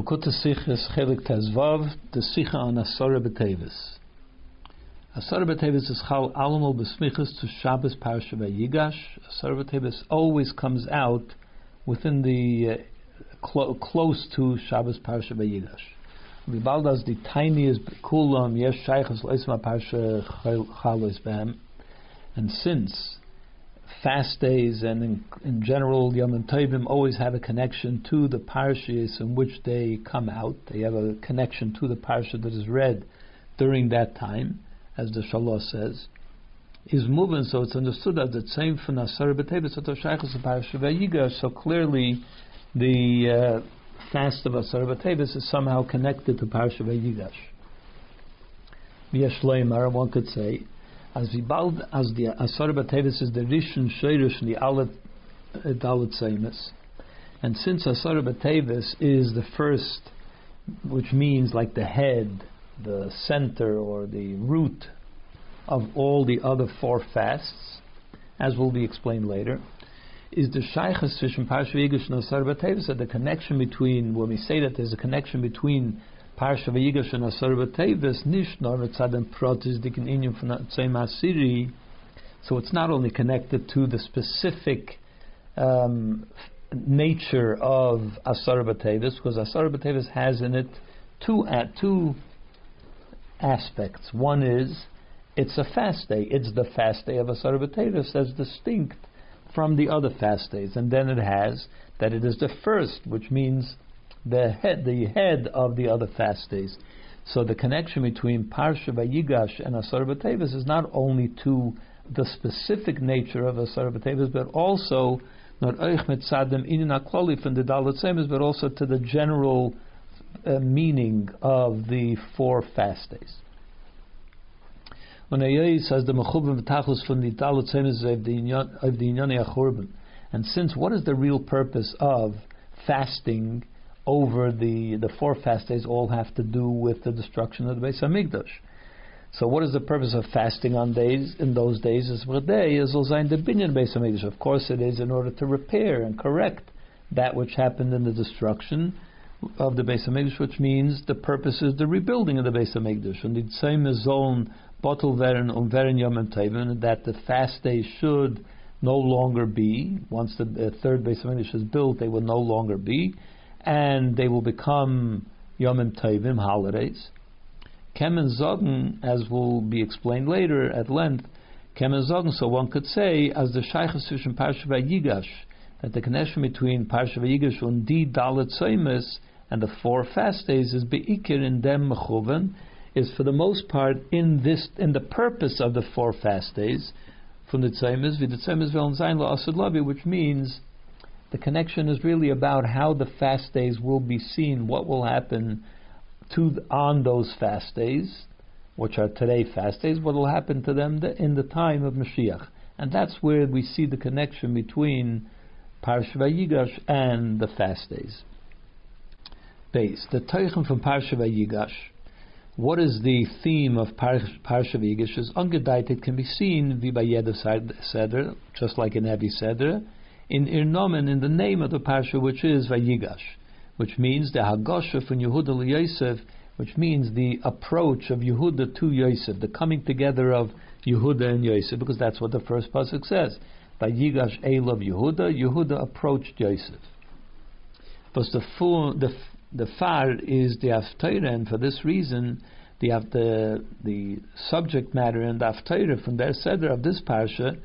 Lakuta Sichas Chelik Tezvav, the Sicha on Asara B'Tevis. Asara B'Tevis is Chal Alamal B'Smichas to Shabbos Parsha Yigash. Asara B'Tevis always comes out within the uh, clo- close to Shabbos Parsha Yigash. Vibald as the tiniest kulam yes shaychas leisma parsha chalos behem, and since fast days and in, in general Yom Tovim always have a connection to the parshas in which they come out. They have a connection to the parsha that is read during that time, as the Shalah says. Is moving, so it's understood as the same for Nasar. So clearly, the uh, fast of Asar is somehow connected to Parsha Vayigash. One could say, as bald as the Asar B'Tevis is the Rishon Sheirish the Aleph uh, Dalit Seimus, and since Asar B'Tevis is the first, which means like the head, the center, or the root of all the other four fasts, as will be explained later, is the shaykhs zwischen Parsha V'Yigash and Asar B'Tevis, the connection between, when we say that there's a connection between Parsha and Asar tzadem protis dikin inyum from Tzayim Asiri, so it's not only connected to the specific um, nature of Asar B'Tevis, because Asar B'Tevis has in it two, uh, two aspects. One is, it's a fast day. It's the fast day of Asar B'Tevis as distinct from the other fast days. And then it has that it is the first, which means the head, the head of the other fast days. So the connection between Parsha Vayigash and Asar B'Tevis is not only to the specific nature of Asar B'Tevis, but also not Eich Mitzadem Inin Akloli from the Dalit Semis, but also to the general uh, meaning of the four fast days. When says the Mechubim from the of the Inyani Achurban, and since what is the real purpose of fasting over the the four fast days all have to do with the destruction of the Beis Hamikdash. So what is the purpose of fasting on days in those days? Is day is Beis. Of course, it is in order to repair and correct that which happened in the destruction of the Beis Hamikdash, which means the purpose is the rebuilding of the Beis Hamikdash. And the same is zone bottle veren um veren yom that the fast days should no longer be once the, the third Beis Hamikdash is built, they will no longer be and they will become Yom Tovim, holidays. Kemen Zogen, as will be explained later at length, Kemen Zogen, so one could say, as the Shaykhs zwischen Parsha Yigash, that the connection between Parsha Yigash and Di Dalet and the four fast days is Be'ikir in Dem Mechuven, is for the most part in this in the purpose of the four fast days from the Lavi, which means the connection is really about how the fast days will be seen, what will happen to on those fast days, which are today fast days, what will happen to them in the time of Mashiach. And that's where we see the connection between Parsha Yigash and the fast days. Base. The Teichen from Parsha Yigash. What is the theme of Parsha Yigash? Is. It can be seen jeder Seder, just like in every Seder in Irnomen, in the name of the Parsha, which is Vayigash, which means the Hagosha from Yehuda Yosef, which means the approach of Yehuda to Yosef, the coming together of Yehuda and Yosef, because that's what the first pasuk says. Vayigash El of Yehuda, Yehuda approached Yosef. But the full, the the far is the Haftarah, and for this reason, the the the subject matter and the Haftarah from their seder of this parsha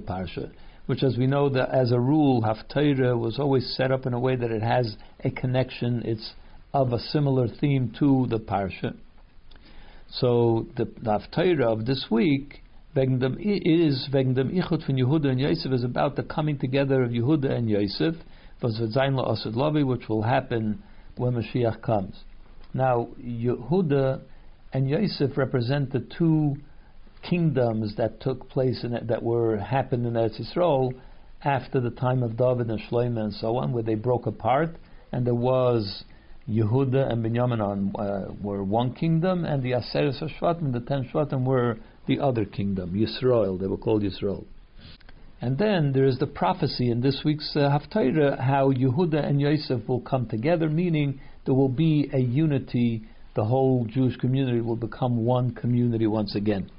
Parsha, which, as we know, that as a rule, Haftarah was always set up in a way that it has a connection. It's of a similar theme to the Parsha. So the, the Haftarah of this week dem, is wegen dem Ichud von Yehuda and Yosef is about the coming together of Yehuda and Yosef, which will happen when Mashiach comes. Now, Yehuda and Yosef represent the two kingdoms that took place in it, that were happened in Eretz Yisrael after the time of David and Shlomo and so on, where they broke apart, and there was Yehuda and Binyamin uh, were one kingdom, and the Aseres Shvatim, the ten Shvatim, were the other kingdom, Yisrael. They were called Yisrael. And then there is the prophecy in this week's uh, Haftarah how Yehuda and Yosef will come together, meaning there will be a unity. The whole Jewish community will become one community once again.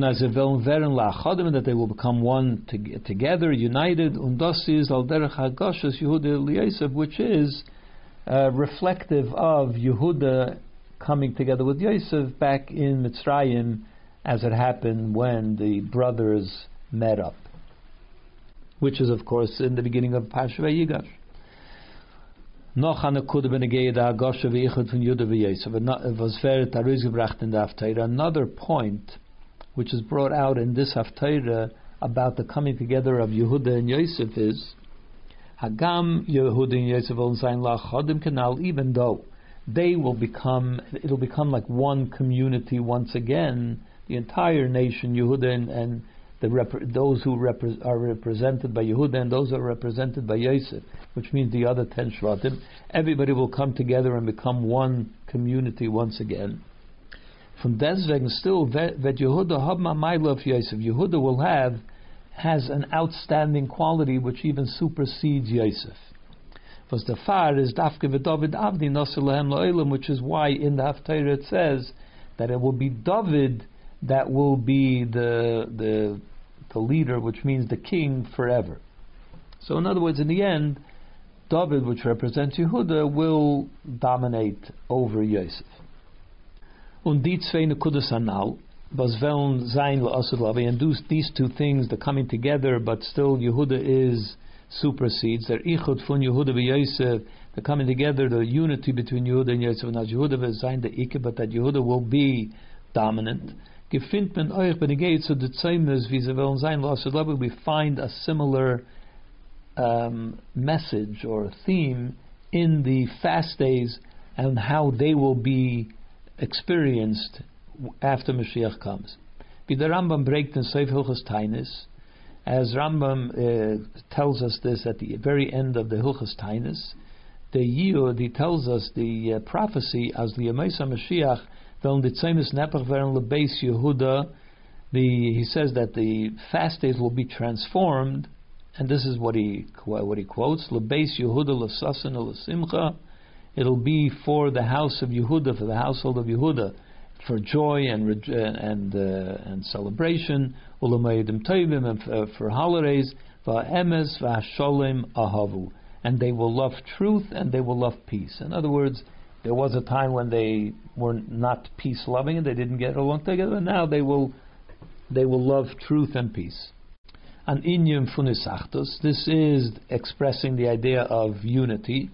That they will become one to, together, united. Undasis al derech Yehuda which is uh, reflective of Yehuda coming together with Yosef back in Mitzrayim, as it happened when the brothers met up, which is of course in the beginning of Parsha Yigash. Another point, which is brought out in this Haftarah about the coming together of Yehuda and Yosef is Hagam Yehuda and Yosef lachodim kanal, even though they will become, it'll become like one community once again. The entire nation, Yehuda and, and the rep- those who repre- are represented by Yehuda and those who are represented by Yosef, which means the other ten Shvatim, everybody will come together and become one community once again. From deswegen still, that Yehuda hab of Yosef, Yehuda will have has an outstanding quality which even supersedes Yosef. Was the far is Dafke v'David Avdi Noselahem Lo'elam, which is why in the Haftarah it says that it will be David that will be the the the leader, which means the king forever. So, in other words, in the end, David, which represents Yehuda, will dominate over Yosef. Und die zwei Nekudas anal, was wollen sein and these two things, the coming together, but still Yehuda is supersedes. Der Ichud von Yehuda Yosef, the coming together, the unity between Yehuda and Yosef, not Yehuda will sein the Ike, but that Yehuda will be dominant. Gefindt man euch bei the zu the Zeimes, wie sie wollen sein, we find a similar um, message or theme in the fast days and how they will be experienced after Mashiach comes. Wie the Rambam breakt in Seif Hilchas Tainis, as Rambam uh, tells us this at the very end of the Hilchas Tainis, the Yud, he tells us the uh, prophecy as the Yemaisa Mashiach Veln the Tzemis Nepach Veren Lebeis Yehuda. The he says that the fast days will be transformed, and this is what he what he quotes: Lebeis Yehuda Lesasin Lesimcha. It'll be for the house of Yehuda, for the household of Yehuda, for joy and and uh, and celebration. Tovim and uh, for holidays. Va'emes ahavu, and they will love truth and they will love peace. In other words there was a time when they were not peace loving and they didn't get along together. and Now they will they will love truth and peace. An inyum funisachtos. This is expressing the idea of unity.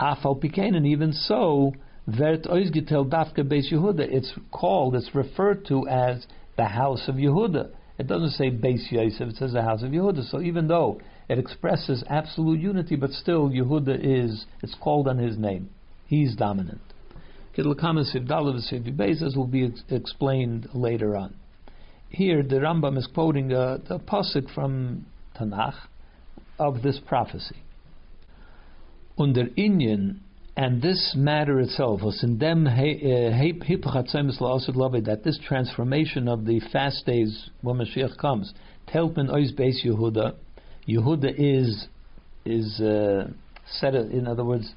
Afal and even so, vert oizgitel dafka beis Yehuda. It's called, it's referred to as the house of Yehuda. It doesn't say Beis Yosef, it says the house of Yehuda. So even though it expresses absolute unity, but still Yehuda is, it's called on his name. He's dominant. Bezos will be explained later on. Here, the Rambam is quoting a, a pasuk from Tanakh of this prophecy. Under Inyan, and this matter itself was in them uh, that this transformation of the fast days when Mashiach comes, Telpin Ois Beis Yehuda, Yehuda is is uh, set in other words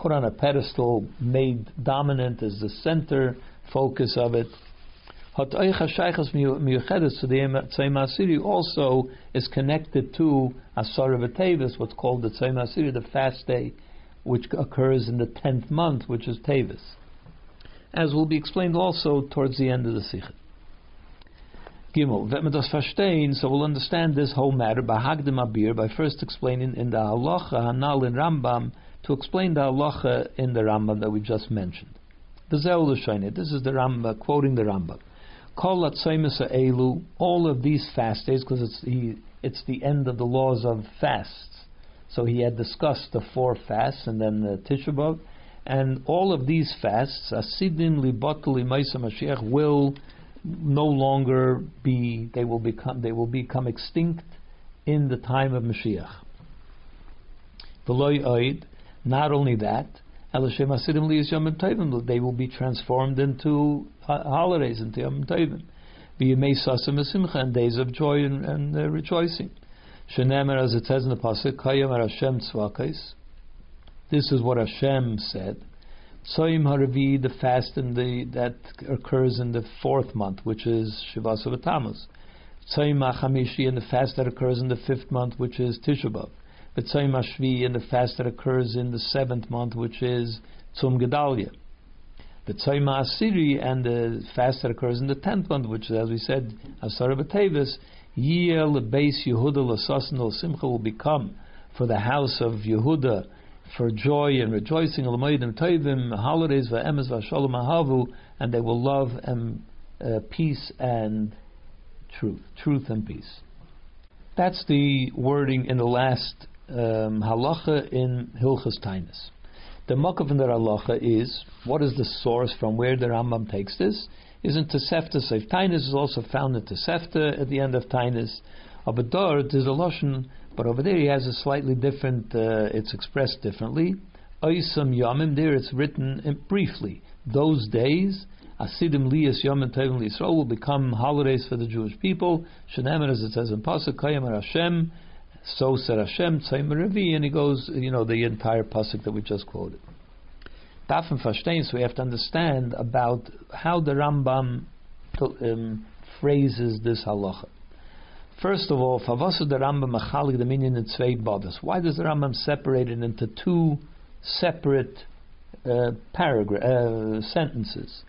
put on a pedestal, made dominant as the center focus of it. So the Tzei also is connected to Asar Tevis, what's called the Tzei the fast day, which occurs in the tenth month, which is Tevis, as will be explained also towards the end of the Sicha. Gimel, wenn man das verstehen, so we'll understand this whole matter by Hagdim Abir, by first explaining in the Halacha Hanal in Rambam to explain the halacha in the Rambam that we just mentioned. This is the Rambam quoting the Rambam. Kol elu, all of these fast days, because it's the it's the end of the laws of fasts. So he had discussed the four fasts and then the Tisha B'av, and all of these fasts, Asidim libotul imaisa Mashiach, will no longer be. They will become. They will become extinct in the time of Mashiach. V'loy oid, not only that, they will be transformed into holidays, into Yom Tovim. B'yemei sasim v'simcha, and days of joy and, and uh, rejoicing. Shenemer, as it says in the pasuk, Kayam Hashem tzvakais. This is what Hashem said. Tzoyim Haravi, the fast in the that occurs in the fourth month, which is Shivas of Tammuz. Tzoyim HaChamishi, and the fast that occurs in the fifth month, which is Tisha B'av. Tzoyim and the fast that occurs in the seventh month, which is Tzum Gedalia. The Tzoyim HaAsiri, and the fast that occurs in the tenth month, which as we said, Asara B'Tevis, Yiel Beis Yehuda L'Sasan Simcha will become for the house of Yehuda for joy and rejoicing, Alamoidim Tovim, holidays, Va'emes Va'shalom Ahavu, and they will love and uh, peace and truth, truth and peace. That's the wording in the last um, halacha in Hilchas Tainus. The makav in the halacha is what is the source from where the Rambam takes this? is in Tosefta Seif. Tainus is also found in Tosefta at the end of Tainus. Abadar, there's a Lashon, but over there he has a slightly different, uh, it's expressed differently. Oisam Yamim, there it's written briefly. Those days, Asidim Liyas Yom Tovim Yisrael will become holidays for the Jewish people. Shenemer, as it says in Pasuk, Kayam Hashem, so said Hashem, Tzayim Revi, and he goes, you know, the entire Pasuk that we just quoted darf verstehen, so we have to understand about how the Rambam um, phrases this halacha. First of all, Favasu the Rambam machalik the minyan in zwei bodas. Why does the Rambam separate it into two separate uh, paragraph uh, sentences?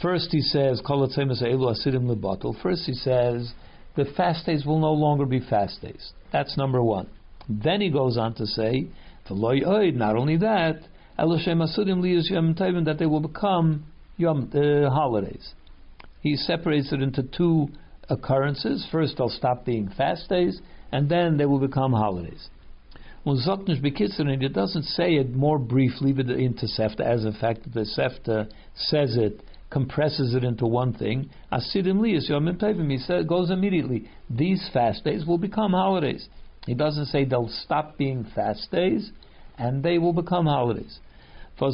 First he says, Kol elu Asidim First he says, the fast days will no longer be fast days. That's number one. Then he goes on to say, not only that, that they will become Yom uh, holidays. He separates it into two occurrences. First, they'll stop being fast days, and then they will become holidays. It doesn't say it more briefly but into Sefta, as in fact the Sefta says it, compresses it into one thing. Asidim Liyas Yom Tevim, he says, goes immediately. These fast days will become holidays. He doesn't say they'll stop being fast days, and they will become holidays. Of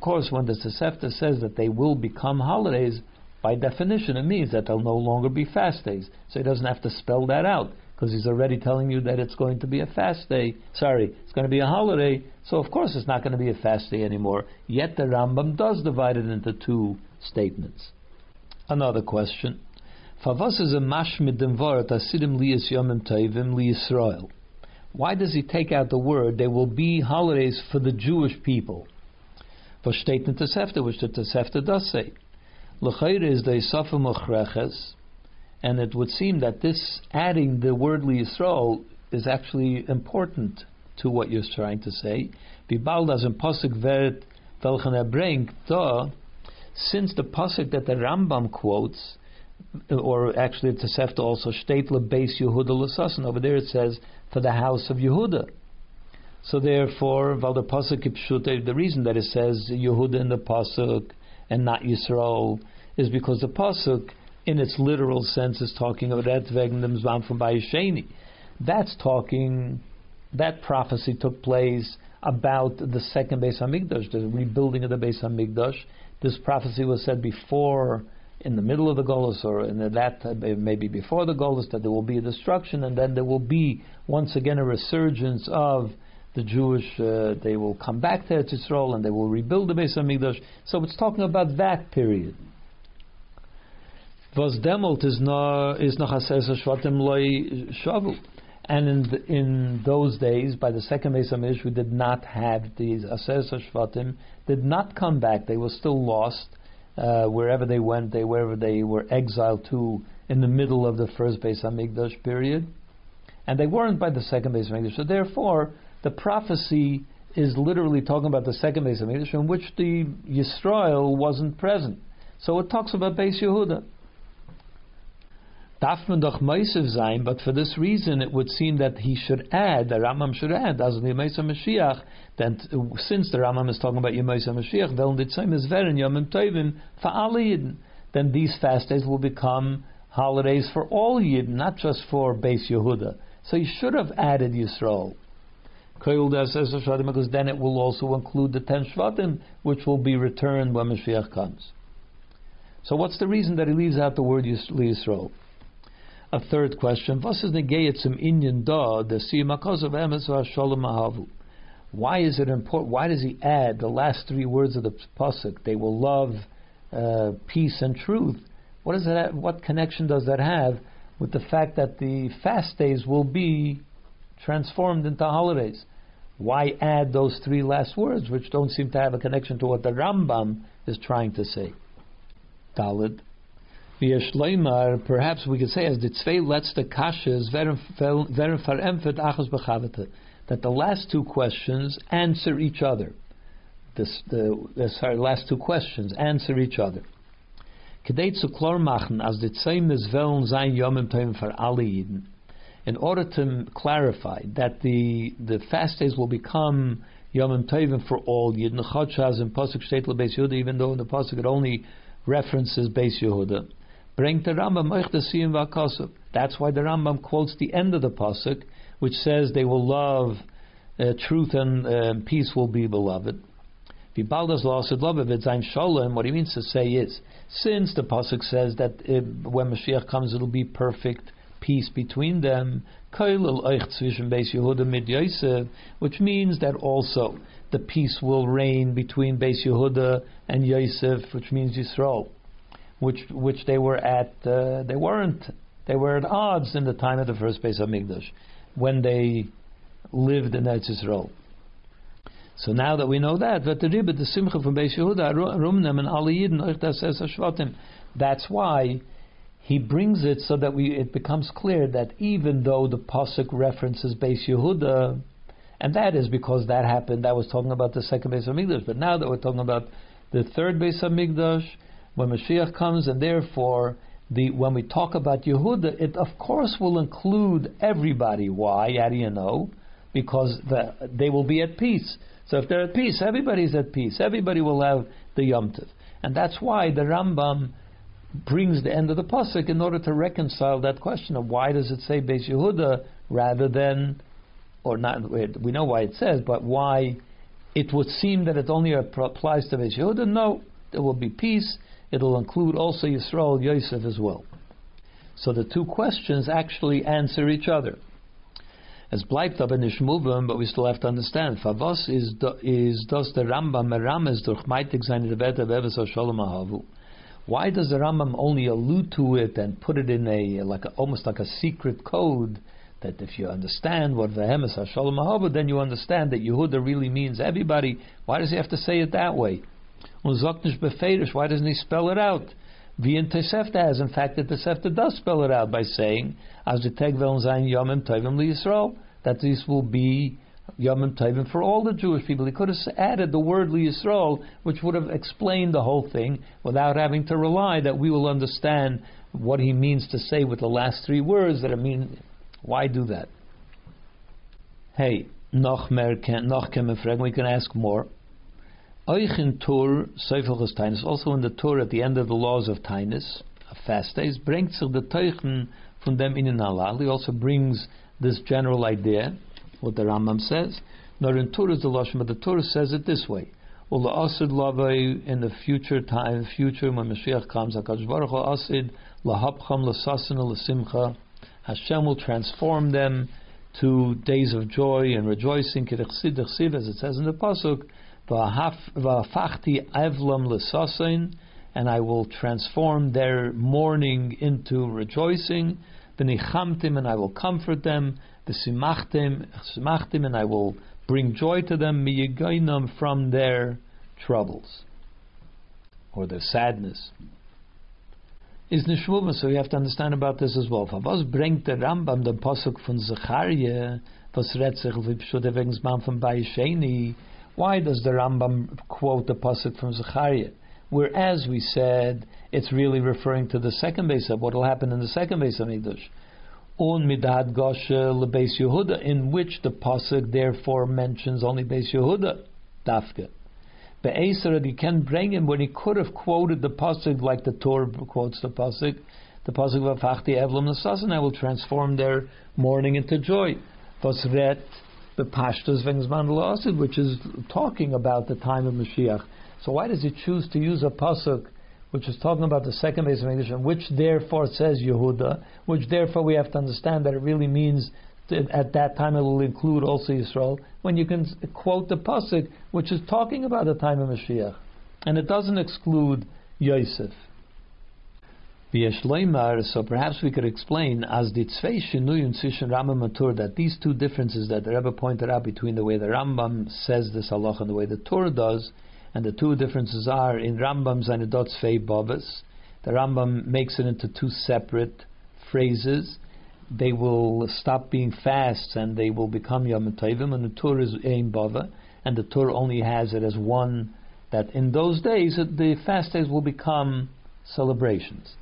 course, when the Tosefta says that they will become holidays, by definition it means that they'll no longer be fast days. So he doesn't have to spell that out, because he's already telling you that it's going to be a fast day. Sorry, it's going to be a holiday, so of course it's not going to be a fast day anymore. Yet the Rambam does divide it into two statements. Another question. Why does he take out the word, there will be holidays for the Jewish people? For statement in Tosefta, which the Tosefta does say. L'chayr is the Muchreches, and it would seem that this adding the word Yisrael is actually important to what you're trying to say. Since the pasuk that the Rambam quotes or actually the Tosefta also state lebeis Yehuda l'sasan. Over there it says for the house of Yehuda. So therefore, the pasuk eh, the reason that it says Yehuda in the pasuk and not Yisrael is because the pasuk, in its literal sense, is talking about Zvam from Bayesheni. That's talking. That prophecy took place about the second Beis Hamikdash, the rebuilding of the Beis Hamikdash. This prophecy was said before in the middle of the Golos or in that maybe before the Golos that there will be a destruction and then there will be once again a resurgence of the Jewish. Uh, they will come back to Israel and they will rebuild the Beis Hamikdash. So it's talking about that period. Was demult is no is noch shvatim loy shavu. And in the, in those days, by the second Beis we did not have these Aser Shvatim, did not come back. They were still lost uh, wherever they went, they wherever they were exiled to in the middle of the first Beis period, and they weren't by the second Beis. So therefore, the prophecy is literally talking about the second Beis in which the Yisrael wasn't present. So it talks about Beis Yehuda darf man doch Meisev sein, but for this reason it would seem that he should add, the Rambam should add, as the Yemaisa Mashiach, then uh, since the Rambam is talking about Yemaisa Mashiach, then the is Tovim for then these fast days will become holidays for all Yidden, not just for Beis Yehuda. So he should have added Yisrael. Because then it will also include the ten Shvatim, which will be returned when Mashiach comes. So what's the reason that he leaves out the word Yisrael? A third question: is? Why is it important? Why does he add the last three words of the pasuk? They will love uh, peace and truth. What does that? What connection does that have with the fact that the fast days will be transformed into holidays? Why add those three last words, which don't seem to have a connection to what the Rambam is trying to say? Dalit. Perhaps we could say as the werden verempfet achos bechavete that the last two questions answer each other. This, the, the sorry, last two questions answer each other. In order to clarify that the, the fast days will become yomim tovim for all Yidden, Chodshaz and Pasuk Shtetel Beis Yehuda, even though in the Pasuk it only references Beis Yehuda. Bring the Rambam. That's why the Rambam quotes the end of the Pasuk which says they will love uh, truth and uh, peace will be beloved. What he means to say is, since the pasuk says that uh, when Mashiach comes, it'll be perfect peace between them, which means that also the peace will reign between Beis Yehuda and Yosef, which means Yisrael, which which they were at. Uh, they weren't. They were at odds in the time of the first base of Hamikdash when they lived in Eretz Yisrael. So now that we know that, the Rebbe, the Simcha from Beis Yehuda, Rumnem and Ali Yidin, that's why he brings it so that we it becomes clear that even though the pasuk references Beis Yehuda, and that is because that happened, that was talking about the second base of Hamikdash, but now that we're talking about the third base of Hamikdash, when Mashiach comes, and therefore the when we talk about Yehuda, it of course will include everybody. Why? How do you know? Because the, they will be at peace. So if they're at peace, everybody's at peace. Everybody will have the Yom Tov. And that's why the Rambam brings the end of the pasuk in order to reconcile that question of why does it say Beis Yehuda rather than, or not? We know why it says, but why it would seem that it only applies to Beis Yehuda. No, there will be peace it'll include also Yisrael Yosef as well. So the two questions actually answer each other. As bleibt aber nicht but we still have to understand. Favos is is does the Rambam merames durch meitig seine Rebete beves shalom ahavu. Why does the Rambam only allude to it and put it in a like a, almost like a secret code that if you understand what Vehemes Hashalom Ahavu, then you understand that Yehuda really means everybody. Why does he have to say it that way? Why doesn't he spell it out? Wie in has, in fact, the Tosefta does spell it out by saying, as the Teg will sein Yomim Tovim Yisrael, that this will be Yomim Tovim for all the Jewish people. He could have added the word Yisrael, which would have explained the whole thing without having to rely that we will understand what he means to say with the last three words that I mean. Why do that? Hey, noch mehr, noch can we can ask more. Eichin Tur, Seifel Tainus, also in the Tur at the end of the laws of Tainus, of fast days, brings the Teichen from them in halal. He also brings this general idea, what the Rambam says. Nor in Tur is the Lashon, but the Tur says it this way. Ula asid lavei in the future time, future when Mashiach comes, HaKadosh Baruch Hu asid lahapcham lasasin lasimcha. Hashem will transform them to days of joy and rejoicing, as it says in the pasuk. V'afachti evlam l'sasein, and I will transform their mourning into rejoicing. V'nichamtim, and I will comfort them. V'simachtim, simachtim, and I will bring joy to them. Miyigainam from their troubles or their sadness. Is nishmuma, so you have to understand about this as well. Was bringt der Rambam den Posuk von Zechariah, was redt sich wie Pshude wegen von Bayesheni, why does the Rambam quote the pasuk from Zechariah? Whereas we said it's really referring to the second base of what will happen in the second base of English. Un midad goshe lebeis Yehuda, in which the pasuk therefore mentions only Beis Yehuda, dafke. Be'eser you can bring him when he could have quoted the pasuk like the Tur quotes the pasuk, the pasuk of Afachti Evlam Nasasan, I will transform their mourning into joy. Vosret the Pashtas Vengsman which is talking about the time of Mashiach. So why does he choose to use a pasuk which is talking about the second base of English, which therefore says Yehuda, which therefore we have to understand that it really means that at that time it will include also Israel, when you can quote the Pasuk, which is talking about the time of Mashiach. And it doesn't exclude Yosef. So perhaps we could explain as the Tzvei Shinuyun Sishin Rambam Matur that these two differences that the Rebbe pointed out between the way the Rambam says this halach and the way the Tur does, and the two differences are in Rambam Zainadot Tzvei Bavas, the Rambam makes it into two separate phrases. They will stop being fasts and they will become Yom Tovim, and the Tur is Ein Bava, and the Tur only has it as one that in those days the fast days will become celebrations.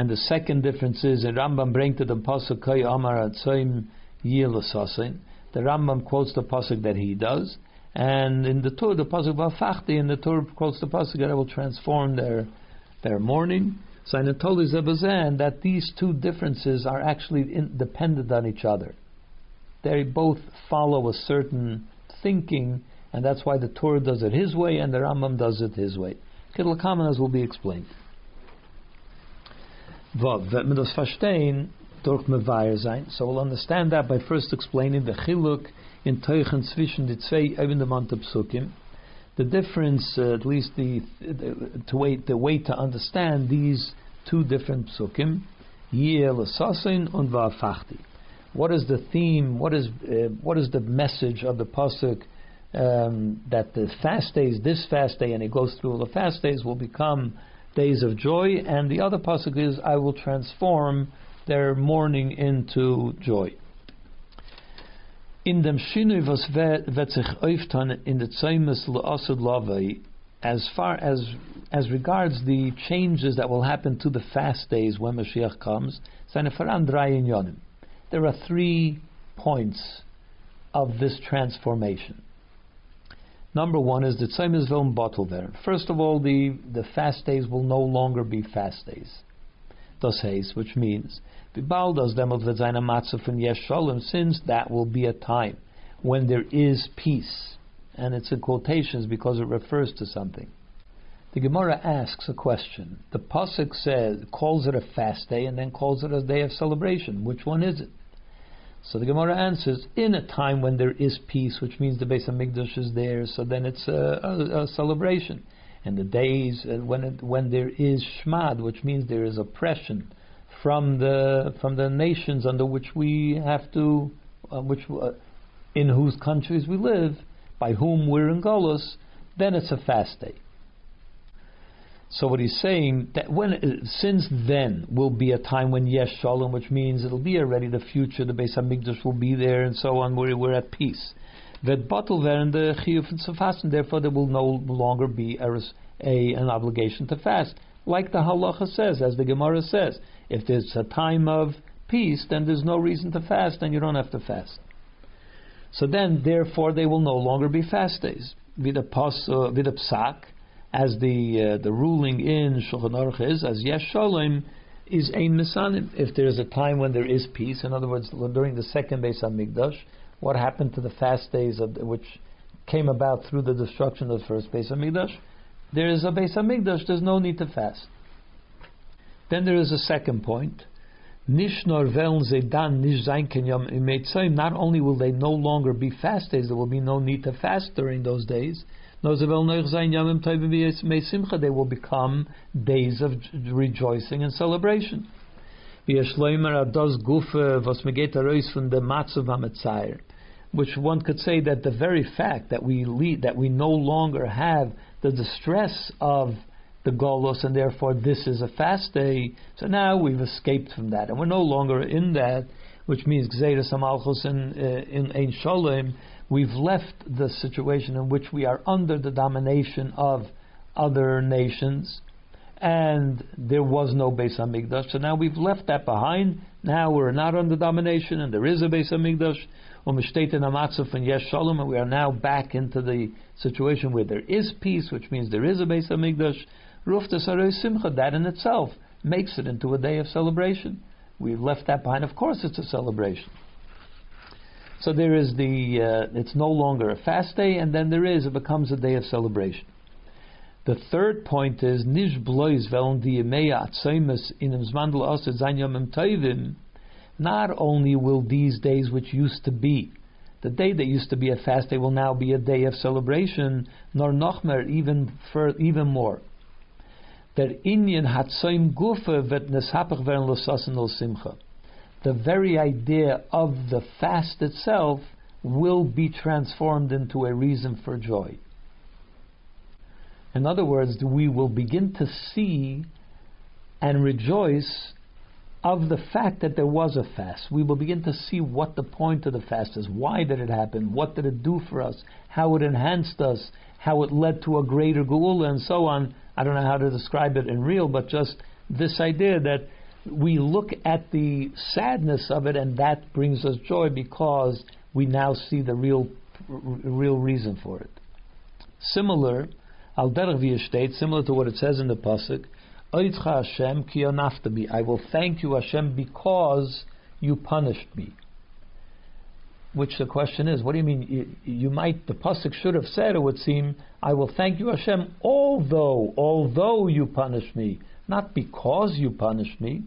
And the second difference is in Rambam brings to the pasuk Kay Amar Atzoim Yilasasin. The Rambam quotes the pasuk that he does, and in the Tur the pasuk Vafachti, in the Tur quotes the pasuk that I will transform their their mourning. So in Zebazan that these two differences are actually dependent on each other. They both follow a certain thinking, and that's why the Tur does it his way and the Rambam does it his way. Kamenas will be explained. Vav, wird man das verstehen durch Mevayer sein. So we'll understand that by first explaining the chiluk in Teuchen zwischen die zwei Ebendemonte Psukim. The difference, uh, at least the, the, to wait, the way to understand these two different Psukim, Yiel Assassin und Va'afachti. What is the theme, what is, uh, what is the message of the Pasuk um, that the fast days, this fast day, and it goes through all the fast days, will become days of joy, and the other pasuk is, "I will transform their mourning into joy." In dem Shinui was wird in the Tzaimus le'asud lavei, as far as as regards the changes that will happen to the fast days when Mashiach comes. There are three points of this transformation. Number one is the Tzaimis Vilm bottle there. First of all, the, the fast days will no longer be fast days. Das heißt, which means, bald as dem of seine Matze von Yesh Shalom, since that will be a time when there is peace. And it's in quotations because it refers to something. The Gemara asks a question. The Pasuk says, calls it a fast day and then calls it a day of celebration. Which one is it? So the Gemara answers, in a time when there is peace, which means the Beis Hamikdash is there, so then it's a, a, a celebration. And the days uh, when it, when there is shmad, which means there is oppression from the from the nations under which we have to, uh, which uh, in whose countries we live, by whom we're in Golos, then it's a fast day. So what he's saying that when since then will be a time when yes shalom, which means it'll be already the future. The Beis Hamikdash will be there and so on. Where we're at peace. That bottle there in the chiyuv and fasten. Therefore, there will no longer be a, a, an obligation to fast, like the halacha says, as the Gemara says. If there's a time of peace, then there's no reason to fast, and you don't have to fast. So then, therefore, they will no longer be fast days. Vida pas, uh, psak as the uh, the ruling in Shulchan Aruch is as Yesh Shalom is ein misanim. If there is a time when there is peace, in other words, during the second Beis Hamikdash, what happened to the fast days of, which came about through the destruction of the first Beis Hamikdash? There is a Beis Hamikdash. There's no need to fast. Then there is a second point. Not only will they no longer be fast days, there will be no need to fast during those days. They will become days of rejoicing and celebration. Which one could say that the very fact that we lead, that we no longer have the distress of the Golos, and therefore this is a fast day. So now we've escaped from that, and we're no longer in that, which means Gzeira Samalchus in uh, in Ein Sholem we've left the situation in which we are under the domination of other nations, and there was no Beis Hamikdash. So now we've left that behind. Now we're not under domination, and there is a Beis Hamikdash. Umm Shalom, and we are now back into the situation where there is peace, which means there is a Beis Hamikdash. Rufta Simcha, that in itself makes it into a day of celebration. We've left that behind. Of course, it's a celebration. So there is the, uh, it's no longer a fast day, and then there is, it becomes a day of celebration. The third point is nish blois velon toivim. Not only will these days which used to be, the day that used to be a fast day will now be a day of celebration, nor nochmer even for even more. That inyan hatzoim gufa vet nesapach veren losasin simcha. The very idea of the fast itself will be transformed into a reason for joy. In other words, we will begin to see and rejoice of the fact that there was a fast. We will begin to see what the point of the fast is. Why did it happen? What did it do for us? How it enhanced us? How it led to a greater geula and so on. I don't know how to describe it in real, but just this idea that we look at the sadness of it and that brings us joy because we now see the real, real reason for it. Similar, al derech similar to what it says in the pasuk, Hashem ki I will thank you, Hashem, because you punished me. Which the question is, what do you mean? You, you might, the pasuk should have said, it would seem, I will thank you, Hashem, although, although you punished me, not because you punished me.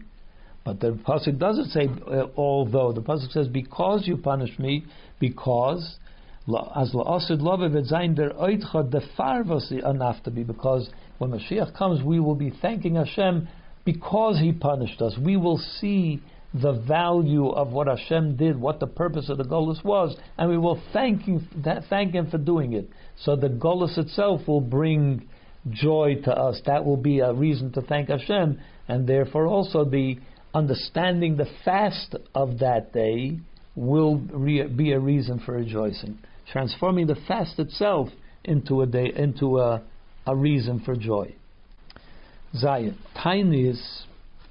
But the pasuk doesn't say uh, although. The pasuk says because you punish me, because as la'asid lovev zayin der oitcha defarvasi anaftabi. Because when Mashiach comes, we will be thanking Hashem because He punished us. We will see the value of what Hashem did, what the purpose of the Golus was, and we will thank him, thank Him for doing it. So the Golus itself will bring joy to us. That will be a reason to thank Hashem, and therefore also the understanding the fast of that day will re- be a reason for rejoicing. Transforming the fast itself into a day, into a, a reason for joy. Zayin, tiny is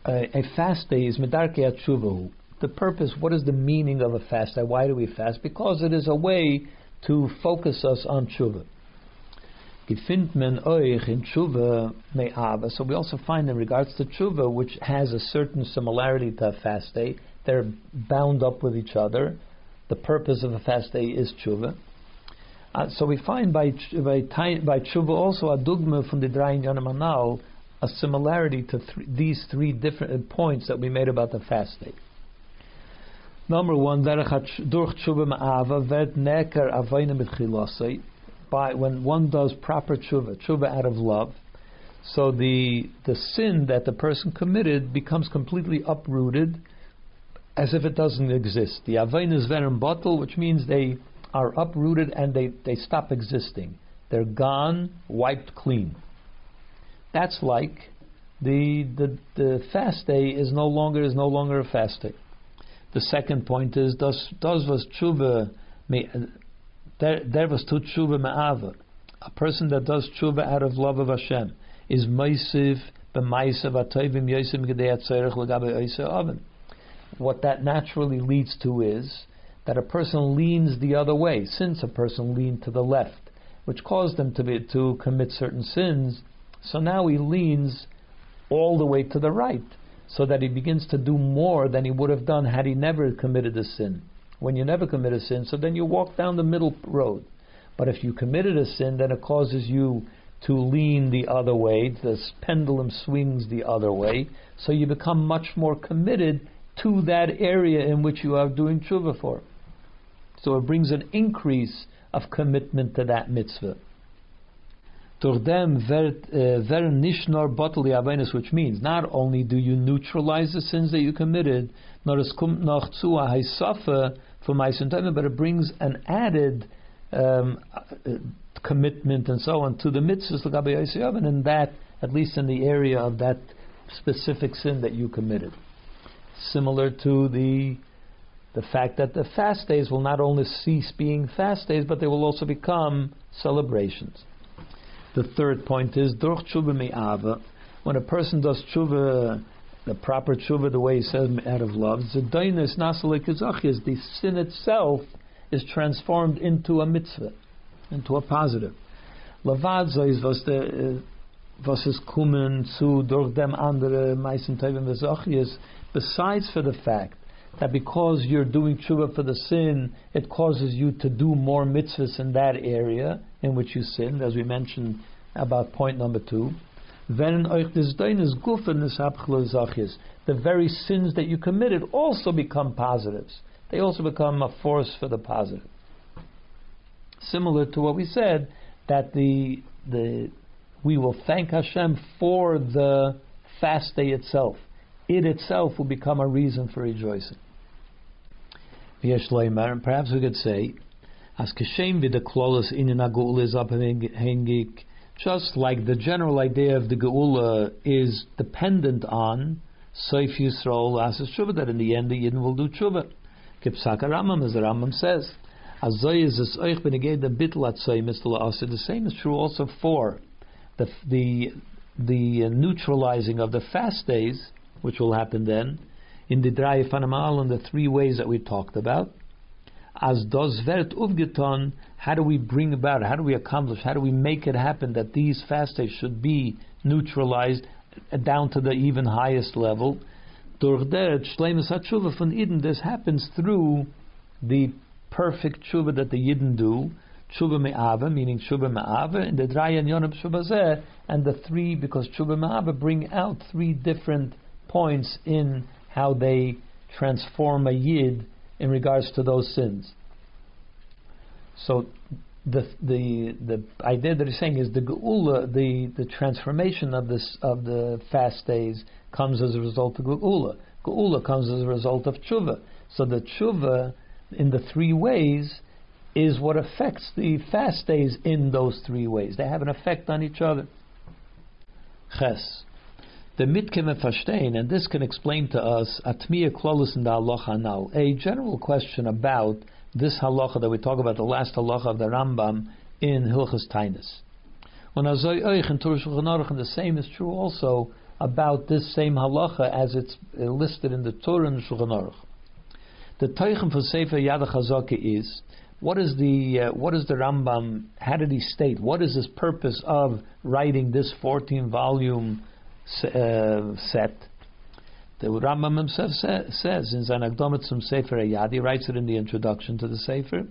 a, a fast day is medarke. The purpose, what is the meaning of a fast day? Why do we fast? Because it is a way to focus us on tshuva gefindt men euch in tshuva me'ava. So we also find in regards to tshuva, which has a certain similarity to a fast day, they're bound up with each other. The purpose of a fast day is tshuva. Uh, so we find by by, by tshuva also a dogma from the Drayin Yanamanal, a similarity to th- these three different points that we made about the fast day. Number one, durch tshuva ma'ava vet neker avayna mitchilosei by when one does proper tshuva, tshuva out of love, so the the sin that the person committed becomes completely uprooted, as if it doesn't exist. The avain is venom bottle, which means they are uprooted and they, they stop existing. They're gone, wiped clean. That's like the the the fast day is no longer is no longer a fast day. The second point is does does was tshuva there, was tu tshuva ma'ava. A person that does tshuva out of love of Hashem is meisiv b'maisav atoivim yosim gedei atzerich l'gabe oven. What that naturally leads to is that a person leans the other way. Since a person leaned to the left, which caused them to be to commit certain sins, so now he leans all the way to the right, so that he begins to do more than he would have done had he never committed a sin when you never commit a sin, so then you walk down the middle road. But if you committed a sin, then it causes you to lean the other way. The pendulum swings the other way, so you become much more committed to that area in which you are doing tshuva for. So it brings an increase of commitment to that mitzvah. Durch dem ver uh, nicht nur which means not only do you neutralize the sins that you committed, nor es kommt noch zu for Ma'asim Tovim, but it brings an added um, commitment and so on to the mitzvahs and in that, at least in the area of that specific sin that you committed. Similar to the the fact that the fast days will not only cease being fast days, but they will also become celebrations. The third point is me'ava. When a person does tshuva the proper tshuva, the way he says out of love, Zedainis Nasalikazachias, the sin itself is transformed into a mitzvah, into a positive. Lavad was the eh, was is kommen zu durch dem andere meisten besides for the fact that because you're doing tshuva for the sin, it causes you to do more mitzvahs in that area in which you sinned, as we mentioned about point number two. The very sins that you committed also become positives. They also become a force for the positive. Similar to what we said, that the the we will thank Hashem for the fast day itself. It itself will become a reason for rejoicing. Perhaps we could say, as kashem v'deklolos in is abhängig just like the general idea of the Geula is dependent on Seif Yisrael as a tshuva, that in the end the Yidden will do tshuva. Kipsaka Rambam, as the Rambam says, Azoy is this oich beneged the bitlat soy The same is true also for the the the neutralizing of the fast days, which will happen then, in the dry fanamal in the three ways that we talked about. As does vert uvgeton how do we bring about, how do we accomplish, how do we make it happen that these fast days should be neutralized down to the even highest level? Durch der von Eden, this happens through the perfect tshuva that the Yidden do, tshuva me'ava, meaning tshuva me'ava, and the drayan yonab tshuva and the three, because tshuva me'ava bring out three different points in how they transform a Yid in regards to those sins. So the the the idea that he's saying is the geula, the the transformation of this of the fast days comes as a result of geula. Geula comes as a result of tshuva. So the tshuva in the three ways is what affects the fast days in those three ways. They have an effect on each other. Ches. The mitkem verstehen, and this can explain to us atmiya klolus in the halacha now, a general question about this halacha that we talk about, the last halacha of the Rambam in Hilchas Tainus. When Azoy Oich and and the same is true also about this same halacha as it's listed in the Tur and Shulchan Aruch. The Teichen for Sefer Yad HaChazaka is what is the uh, what is the Rambam? How did he state? What is his purpose of writing this 14 volume set? The Rambam himself say, says in Zanagdomet some Sefer he writes it in the introduction to the Sefer.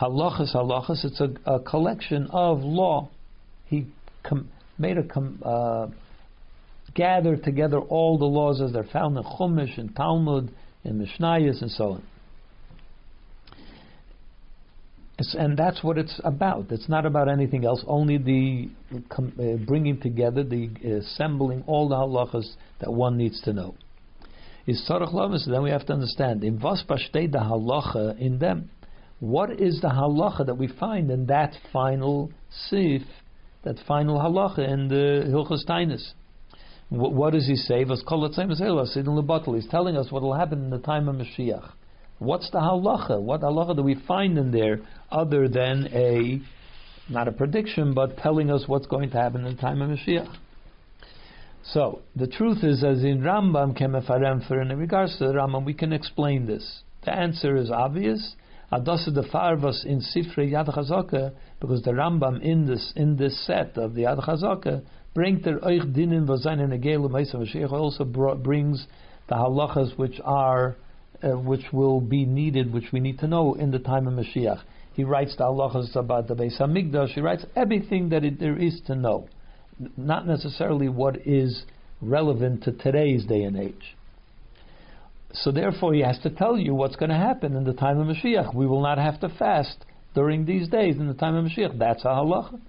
Halachas, halachas, it's a, a collection of law. He com- made a com- uh, gathered together all the laws as they're found in Chumash and Talmud and Mishnayos and so on. It's, and that's what it's about. It's not about anything else. Only the com- uh, bringing together, the assembling all the halachas that one needs to know is Tzarech Lamas, then we have to understand, in Vas the halacha in them. What is the halacha that we find in that final sif, that final halacha in the Hilchas Tainus? What does he say? He's telling us what will happen in the time of Mashiach. What's the halacha? What halacha do we find in there other than a, not a prediction, but telling us what's going to happen in the time of Mashiach? So the truth is, as in Rambam kemefaremfer, in regards to the Rambam, we can explain this. The answer is obvious. Adasa the Farvas in Sifrei Yad Chazaka, because the Rambam in this in this set of the Yad Chazaka bringt der euch dienen was seine negele Meisa Mashiach also brings the halachas which are uh, which will be needed, which we need to know in the time of Mashiach. He writes the halachas about the Beis Hamikdash. He writes everything that it, there is to know not necessarily what is relevant to today's day and age. So therefore, he has to tell you what's going to happen in the time of Mashiach. We will not have to fast during these days in the time of Mashiach. That's a halacha.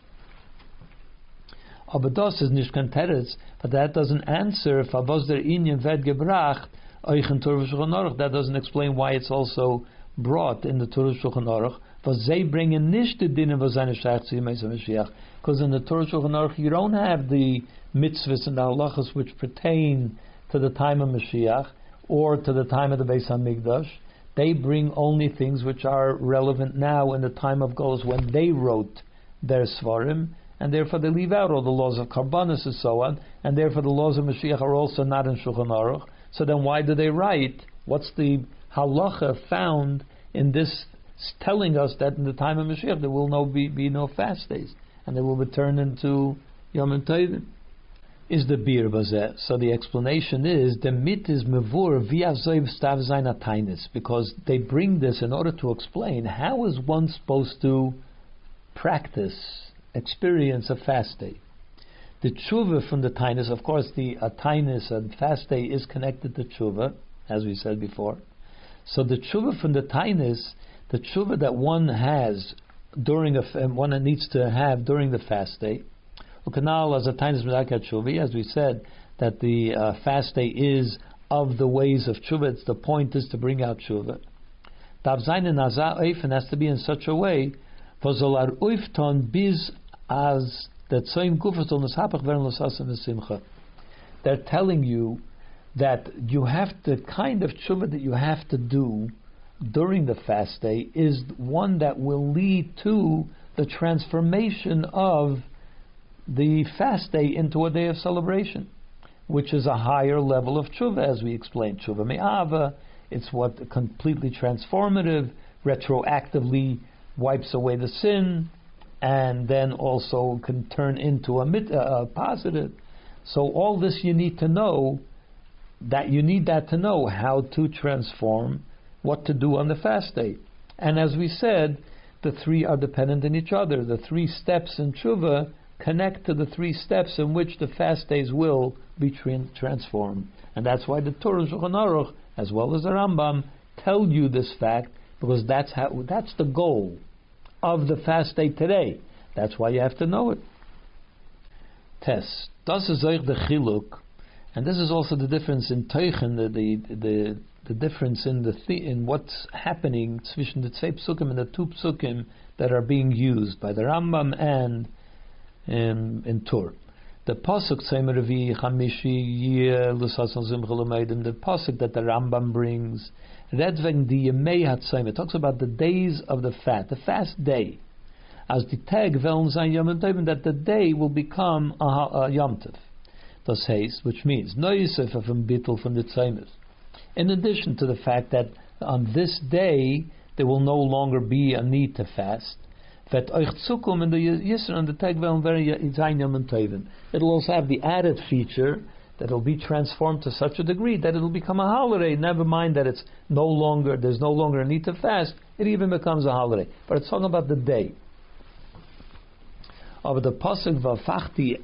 Abados is nishkan teretz, but that doesn't answer favos der inyan ved gebracht euchen Tur That doesn't explain why it's also brought in the Torah Shulchan Aruch. Was they die Dinge, was seine Shaykh zu Mashiach. Because in the Tur Shulchan Aruch, you don't have the mitzvahs and the halachas which pertain to the time of Mashiach or to the time of the Beis Hamikdash. They bring only things which are relevant now in the time of Golos when they wrote their Svarim, and therefore they leave out all the laws of Karbanis and so on, and therefore the laws of Mashiach are also not in Shulchan Aruch. So then why do they write? What's the halacha found in this telling us that in the time of Mashiach there will no be, be no fast days? and they will be turned into Yom Tovim. Is the beer bazeh? So the explanation is the mit is mevur via stav because they bring this in order to explain how is one supposed to practice, experience a fast day. The tshuva from the tainus, of course, the uh, tainus and fast day is connected to tshuva, as we said before. So the tshuva from the tainus, the tshuva that one has during a one that needs to have during the fast day. As we said, that the uh, fast day is of the ways of tshuva. It's the point is to bring out tshuva. And has to be in such a way, They're telling you that you have the kind of tshuva that you have to do during the fast day is one that will lead to the transformation of the fast day into a day of celebration, which is a higher level of tshuva, as we explained. Tshuva me'ava, it's what completely transformative, retroactively wipes away the sin, and then also can turn into a, mit, uh, a positive. So all this you need to know that you need that to know how to transform what to do on the fast day. And as we said, the three are dependent on each other. The three steps in tshuva connect to the three steps in which the fast days will be transformed. And that's why the Tur Shulchan Aruch, as well as the Rambam, tell you this fact because that's how that's the goal of the fast day today. That's why you have to know it. Test. Das is the chiluk, and this is also the difference in teichen, the the the, the difference in the in what's happening between the two psukim and the two psukim that are being used by the Rambam and um, in Tur. The pasuk Tzeimer Chamishi The pasuk that the Rambam brings Redveng the Yemei. It talks about the days of the fat, the fast day. As the tag veln zayin yom that the day will become a, a yom tov. Das heißt, which means no Yosef from bittul from the tzaymis. In addition to the fact that on this day there will no longer be a need to fast. That in the on the uh, zayin yom It'll also have the added feature that it'll be transformed to such a degree that it'll become a holiday. Never mind that it's no longer there's no longer a need to fast. It even becomes a holiday. But it's talking about the day. Of the pasuk v'afachti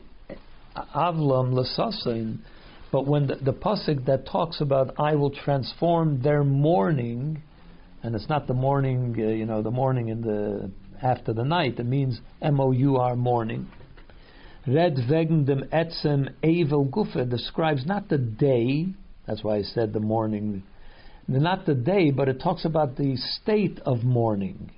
avlam l'sasin, but when the, the pasuk that talks about I will transform their mourning, and it's not the morning, uh, you know, the morning in the after the night. It means M O U R morning Red wegen dem etzem evel gufa describes not the day, that's why I said the morning, not the day, but it talks about the state of mourning.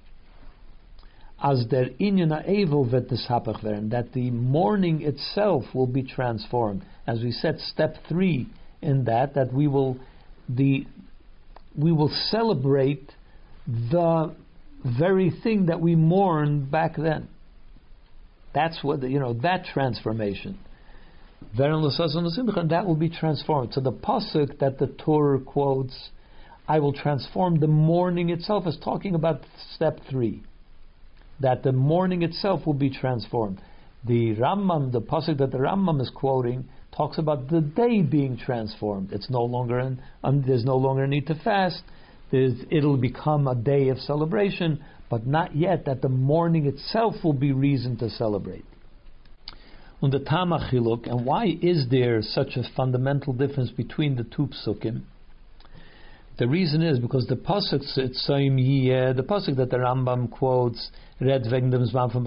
As der inyana evel vet werden, that the mourning itself will be transformed. As we said, step three in that, that we will the we will celebrate the very thing that we mourned back then. That's what the, you know that transformation. That will be transformed. So the pasuk that the Tur quotes, "I will transform the mourning itself," is talking about step three. That the mourning itself will be transformed. The Rambam, the pasuk that the Rambam is quoting, talks about the day being transformed. It's no longer an, um, there's no longer a need to fast. There's, it'll become a day of celebration but not yet that the mourning itself will be reason to celebrate. Und the Tamachiluk, and why is there such a fundamental difference between the two psukim? The reason is because the pasuk it's saying eh, the pasuk that the Rambam quotes, "Red wegen dem Zman von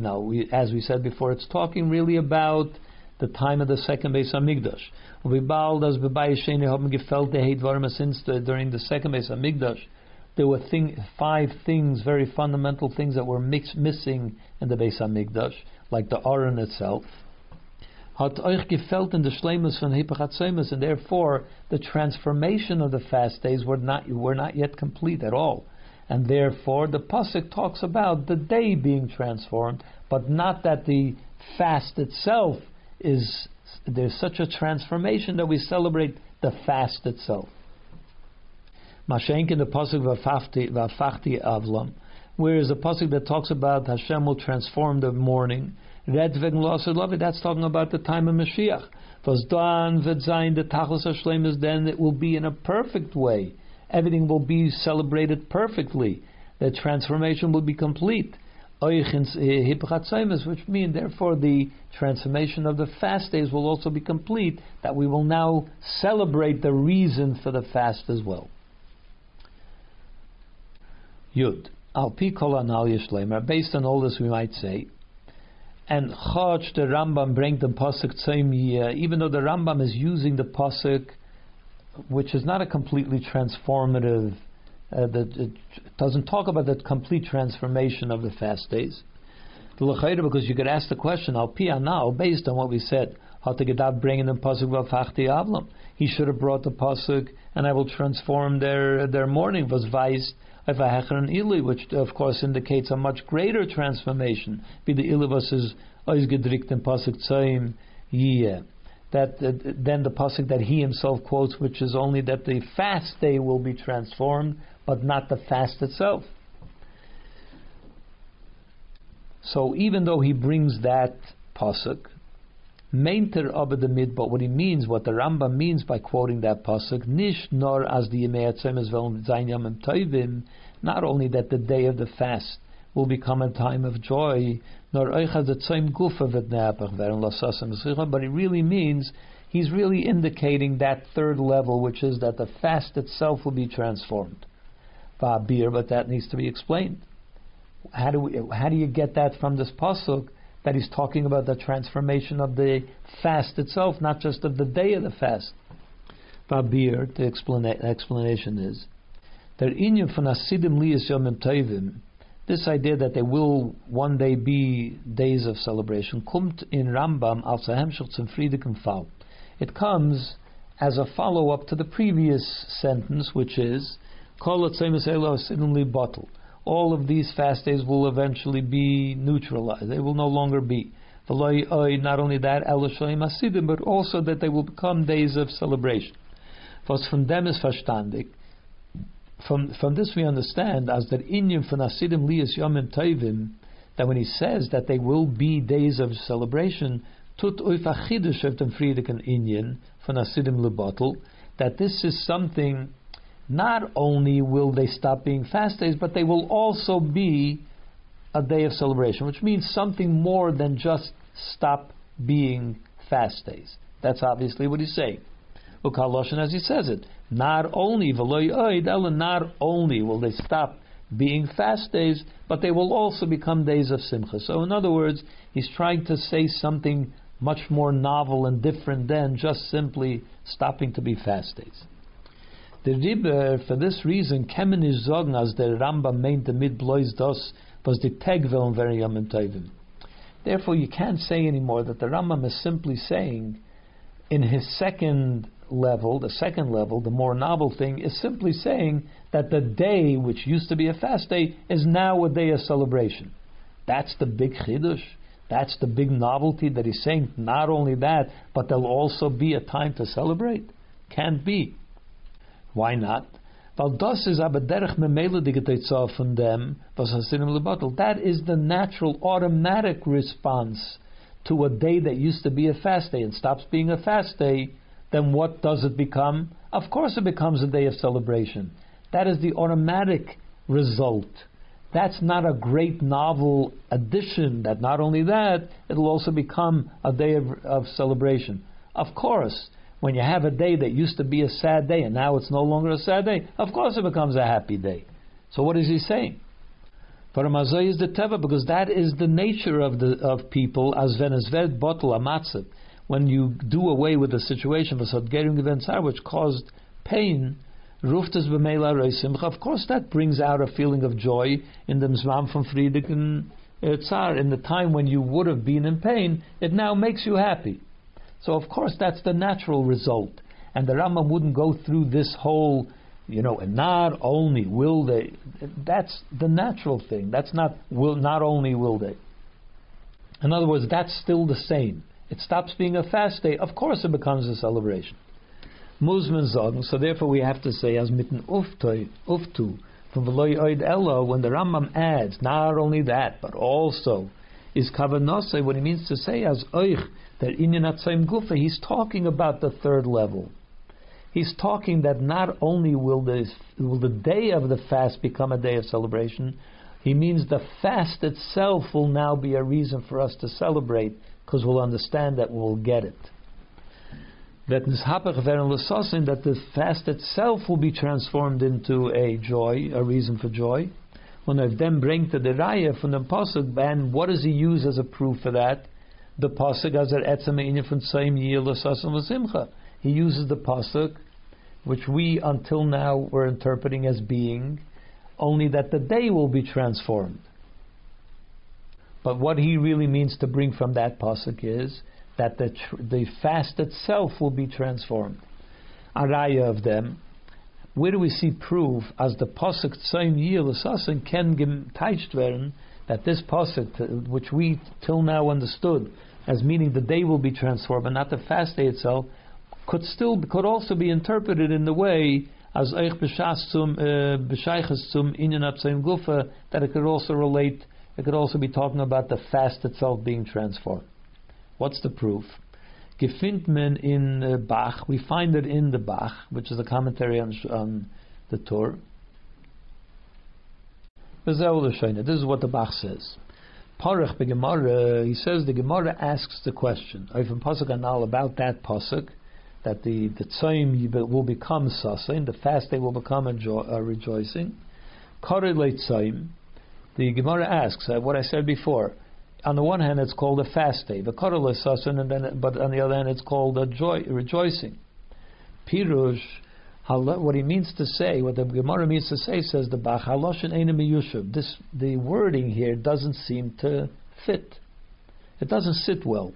Now, as we said before, it's talking really about the time of the second Beis Hamikdash. We bald as bebayisheni haben gefällt der Heit since during the second Beis Hamikdash there were thing, five things, very fundamental things that were mix, missing in the Beis Hamikdash, like the Aron itself. Hat euch gefällt in the Shlemus von Hipachatzemus, and therefore the transformation of the fast days were not were not yet complete at all, and therefore the pasuk talks about the day being transformed, but not that the fast itself is. There's such a transformation that we celebrate the fast itself. Mashenk in the pasuk v'afachti avlam, whereas the pasuk that talks about Hashem will transform the morning. That's talking about the time of Mashiach. V'zdan v'zayin the tachlis Hashem is then it will be in a perfect way. Everything will be celebrated perfectly. The transformation will be complete. Eh, which mean therefore the transformation of the fast days will also be complete, that we will now celebrate the reason for the fast as well. Yud. Al pi kol Based on all this, we might say, and Chach the Rambam bring the pasuk tzayim even though the Rambam is using the pasuk, which is not a completely transformative uh, that it doesn't talk about the complete transformation of the fast days. Because you could ask the question, al pia now, based on what we said, how to get out bringing the pasuk v'afachti avlam. He should have brought the pasuk, and I will transform their their mourning was vice which of course indicates a much greater transformation. Be the ilivas is oizgedrikt in pasuk tzayim yiyeh that uh, then the pasuk that he himself quotes, which is only that the fast day will be transformed, but not the fast itself. So even though he brings that pasuk, Meinter abedamid, but what he means, what the Rambam means by quoting that pasuk, nish nor as the yemeatzem as well tovim, not only that the day of the fast will become a time of joy, nor but it really means he's really indicating that third level, which is that the fast itself will be transformed. But that needs to be explained. How do we, how do you get that from this pasuk that he's talking about the transformation of the fast itself, not just of the day of the fast? Babir, the explanation is that tovim this idea that there will one day be days of celebration kommt in Rambam als Hemshach zum Friedigen Fall. It comes as a follow up to the previous sentence, which is Kol bottle. All of these fast days will eventually be neutralized. They will no longer be. Not only that, but also that they will become days of celebration. Was von dem ist verstandig, from from this we understand as that inyan for Nasidim Lias Yomim Tovim that when he says that they will be days of celebration, tut oifachidush of dem Friedigen inyan for Nasidim Lebatel, that this is something. Not only will they stop being fast days, but they will also be a day of celebration, which means something more than just stop being fast days. That's obviously what he's saying. Ukaloshin as he says it. Not only not only will they stop being fast days, but they will also become days of simcha. So in other words, he's trying to say something much more novel and different than just simply stopping to be fast days. The Rebbe, uh, for this reason, kemen is zogen as the Rambam meint the mid dos was the tegvel very yom Therefore, you can't say anymore that the Rambam is simply saying in his second level, the second level, the more novel thing, is simply saying that the day which used to be a fast day is now a day of celebration. That's the big chidush. That's the big novelty that he's saying. Not only that, but there'll also be a time to celebrate. Can't be. Why not? That is the natural, automatic response to a day that used to be a fast day and stops being a fast day then what does it become? Of course, it becomes a day of celebration. That is the automatic result. That's not a great novel addition. That not only that, it'll also become a day of, of celebration. Of course, when you have a day that used to be a sad day and now it's no longer a sad day, of course it becomes a happy day. So what is he saying? For a is the teva because that is the nature of the of people as venezved bottle amatzit when you do away with the situation of which caused pain, Ruftas b'meila Of course, that brings out a feeling of joy in the Mzman from Friedrich uh, Tsar. In the time when you would have been in pain, it now makes you happy. So, of course, that's the natural result. And the Rambam wouldn't go through this whole, you know, and not only will they. That's the natural thing. That's not will. Not only will they. In other words, that's still the same it stops being a fast day. Of course, it becomes a celebration. Muslims sagen, so therefore we have to say as mitten uftu from Veloy Oid Ella when the Rambam adds not only that but also is kavanose what he means to say as oich that inyan atzayim gufa he's talking about the third level. He's talking that not only will the will the day of the fast become a day of celebration, He means the fast itself will now be a reason for us to celebrate because we'll understand that we'll get it. That that the fast itself will be transformed into a joy, a reason for joy. When I then bring to the raya from the pasuk, and what does he use as a proof for that? The pasuk as an etzem from same v'simcha. He uses the pasuk, which we until now were interpreting as being only that the day will be transformed. But what he really means to bring from that pasuk is that the, tr- the fast itself will be transformed. Araya of them. Where do we see proof as the pasuk Tzayim Yil Asasin can werden that this pasuk, uh, which we till now understood as meaning the day will be transformed and not the fast day itself, could still could also be interpreted in the way as eich b'shas zum uh, b'shaychas zum inyan gufa that it could also relate. It could also be talking about the fast itself being transformed. What's the proof? Gefindmen in uh, Bach. We find it in the Bach, which is a commentary on, on the Tur. This is what the Bach says. Parach Gemara, he says the Gemara asks the question. From Pasuk Anal about that Pasuk, that the the tzayim will become sasain, the fast day will become a, jo- a rejoicing. Korelate tzayim. The Gemara asks uh, what I said before. On the one hand, it's called a fast day, the korelate sasain, and then but on the other hand, it's called a joy rejoicing. Pirush. What he means to say, what the Gemara means to say, says the Bach Haloshin Yushav. This the wording here doesn't seem to fit. It doesn't sit well.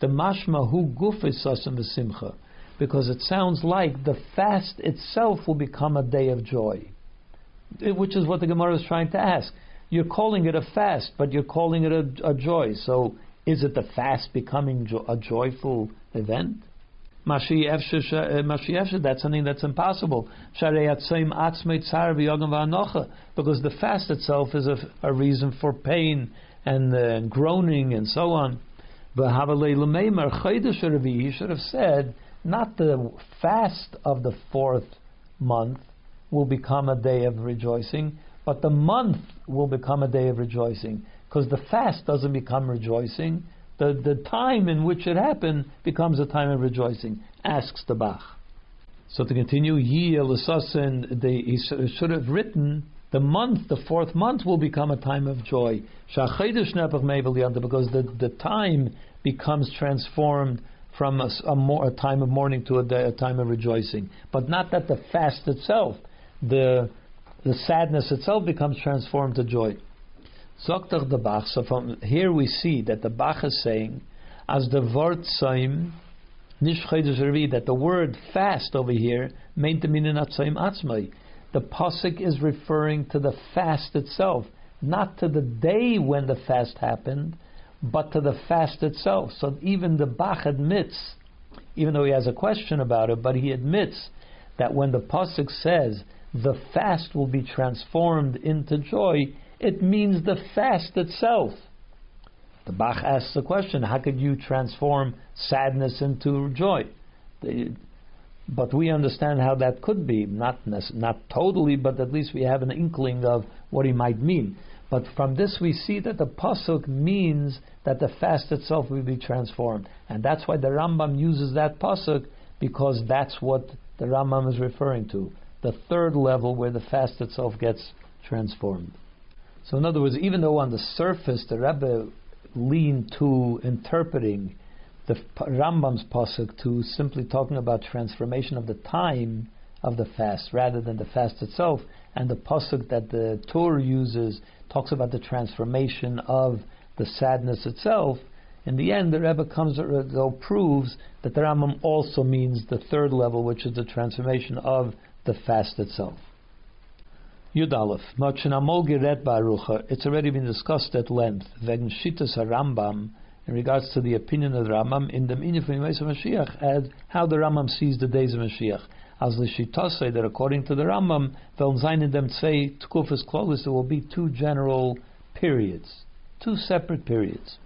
The mashma hu gufis sasim v'simcha because it sounds like the fast itself will become a day of joy, which is what the Gemara is trying to ask. You're calling it a fast, but you're calling it a, a joy. So is it the fast becoming jo- a joyful event? Mashiach, that's something that's impossible. Because the fast itself is a, a reason for pain and uh, groaning and so on. He should have said not the fast of the fourth month will become a day of rejoicing, but the month will become a day of rejoicing. Because the fast doesn't become rejoicing, the, the time in which it happened becomes a time of rejoicing, asks the Bach. So to continue, he should have written the month, the fourth month, will become a time of joy. Because the, the time becomes transformed from a, a, more, a time of mourning to a, day, a time of rejoicing. But not that the fast itself, the, the sadness itself becomes transformed to joy. Zoktach the Bach, so from here we see that the Bach is saying, as the word saim, that the word fast over here, meant to mean atzmai. The pasuk is referring to the fast itself, not to the day when the fast happened, but to the fast itself. So even the Bach admits, even though he has a question about it, but he admits that when the pasuk says the fast will be transformed into joy, it means the fast itself. The Bach asks the question: How could you transform sadness into joy? But we understand how that could be, not not totally, but at least we have an inkling of what he might mean. But from this we see that the pasuk means that the fast itself will be transformed, and that's why the Rambam uses that pasuk because that's what the Rambam is referring to, the third level where the fast itself gets transformed. So, in other words, even though on the surface the Rebbe leaned to interpreting the Rambam's pasuk to simply talking about transformation of the time of the fast rather than the fast itself, and the pasuk that the Tur uses talks about the transformation of the sadness itself. In the end, the Rebbe comes uh, though proves that the Rambam also means the third level, which is the transformation of the fast itself. Yud Aleph, it's already been discussed at length. Wegen Shittas Rambam, in regards to the opinion of the Rambam in the Minyan of Mashiach, and how the Rambam sees the days of Mashiach as the Shitas say that according to the Rambam, in them say tkufas klolis, there will be two general periods, two separate periods.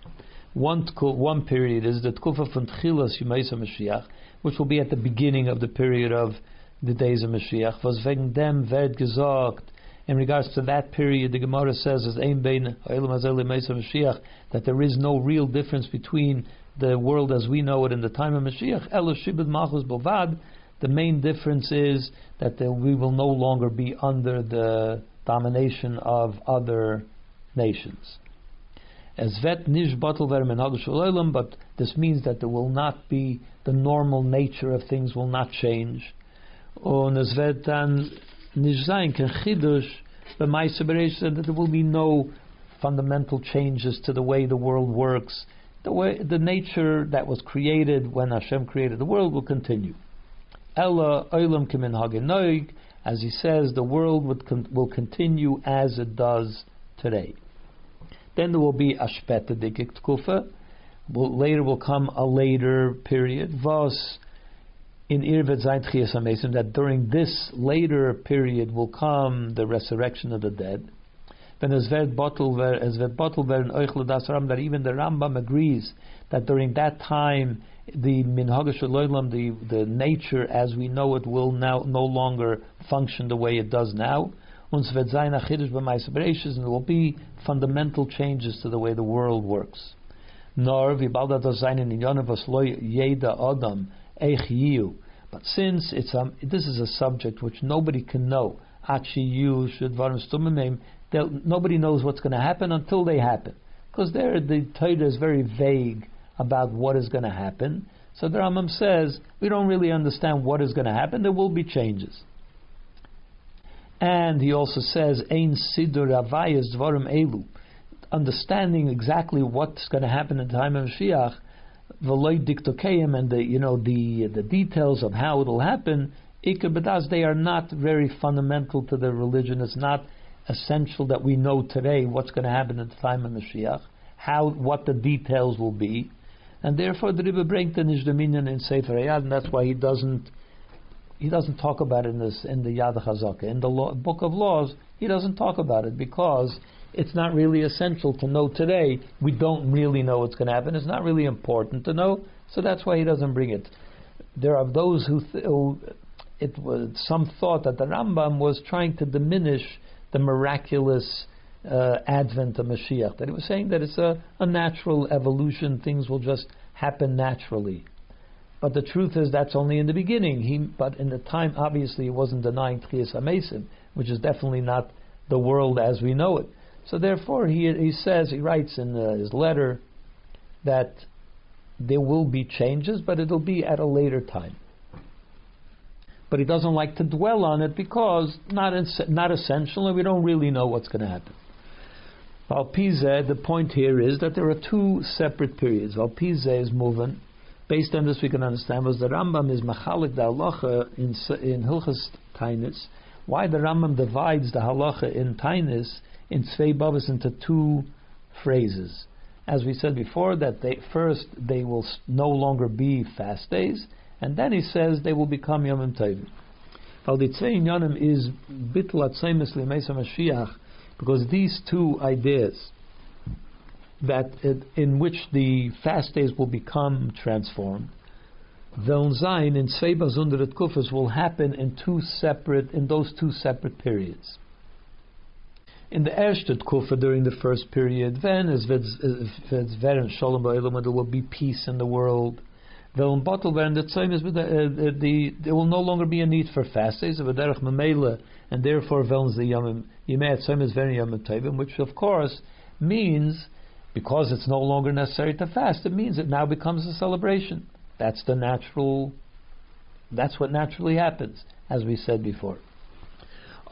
One one period is the tkufa von tchilas Yemaisa Mashiach, which will be at the beginning of the period of the days of Mashiach. Was wegen dem wird gesagt In regards to that period, the Gemara says that there is no real difference between the world as we know it in the time of Mashiach. Elo Shibud Malchus Bovad. The main difference is that we will no longer be under the domination of other nations. As vet nish but this means that there will not be the normal nature of things will not change. That there will be no fundamental changes to the way the world works. The way the nature that was created when Hashem created the world will continue. Ella oilam kimin as he says, the world con- will continue as it does today. Then there will be Ashpeta Dikik Tkufa. Later will come a later period. Vos in Irvet Zayin Tchias that during this later period will come the resurrection of the dead. Then that even the Rambam agrees that during that time the minhag the the nature as we know it will now no longer function the way it does now and there will be fundamental changes to the way the world works. Nor wie bald das sein in was loy Yeda adam eich yiu. But since it's um, this is a subject which nobody can know, achi yiu should varim stumimim, nobody knows what's going to happen until they happen. Because there the Torah is very vague about what is going to happen. So the Rambam says we don't really understand what is going to happen. There will be changes. And he also says, Ein Sidur Avayas Dvarim Elu. Understanding exactly what's going to happen in the time of Mashiach, Veloy Diktokeim, and the, you know, the, the details of how it'll happen, Ikar they are not very fundamental to the religion. It's not essential that we know today what's going to happen at the time of Mashiach, how, what the details will be. And therefore, the Rebbe bringt the Nishdominion in Sefer Hayad, and that's why he doesn't he doesn't talk about it in this in the Yad Chazaka. In the law, Book of Laws, he doesn't talk about it because it's not really essential to know today. We don't really know what's going to happen. It's not really important to know, so that's why he doesn't bring it. There are those who, th- who it was some thought that the Rambam was trying to diminish the miraculous uh, advent of Mashiach. That he was saying that it's a, a natural evolution; things will just happen naturally. But the truth is that's only in the beginning. He, but in the time, obviously, he wasn't denying Tchias HaMesim, which is definitely not the world as we know it. So therefore, he, he says, he writes in uh, his letter that there will be changes, but it'll be at a later time. But he doesn't like to dwell on it because not not essential, and we don't really know what's going to happen. Valpize, the point here is that there are two separate periods. Valpize is moving Based on this, we can understand was the Rambam is machalik the halacha in in Hilchas Tainis. Why the Rambam divides the halacha in Tainis in Tzvei Babas into two phrases. As we said before, that they first they will no longer be fast days, and then he says they will become Yomim Tovim. Well, the Yonim is bitl because these two ideas that it, in which the fast days will become transformed. Veln Zayin in Tzvei Zunderet Kufas will happen in two separate in those two separate periods. In the Ershtet Kufa during the first period, then as Veren Shalom there will be peace in the world. When the same is uh, the, the there will no longer be a need for fast days of a derech memela, and therefore Veln the Yomim Yimei Tzayim is very Yomim Tovim, which of course means because it's no longer necessary to fast, it means it now becomes a celebration. That's the natural, that's what naturally happens, as we said before.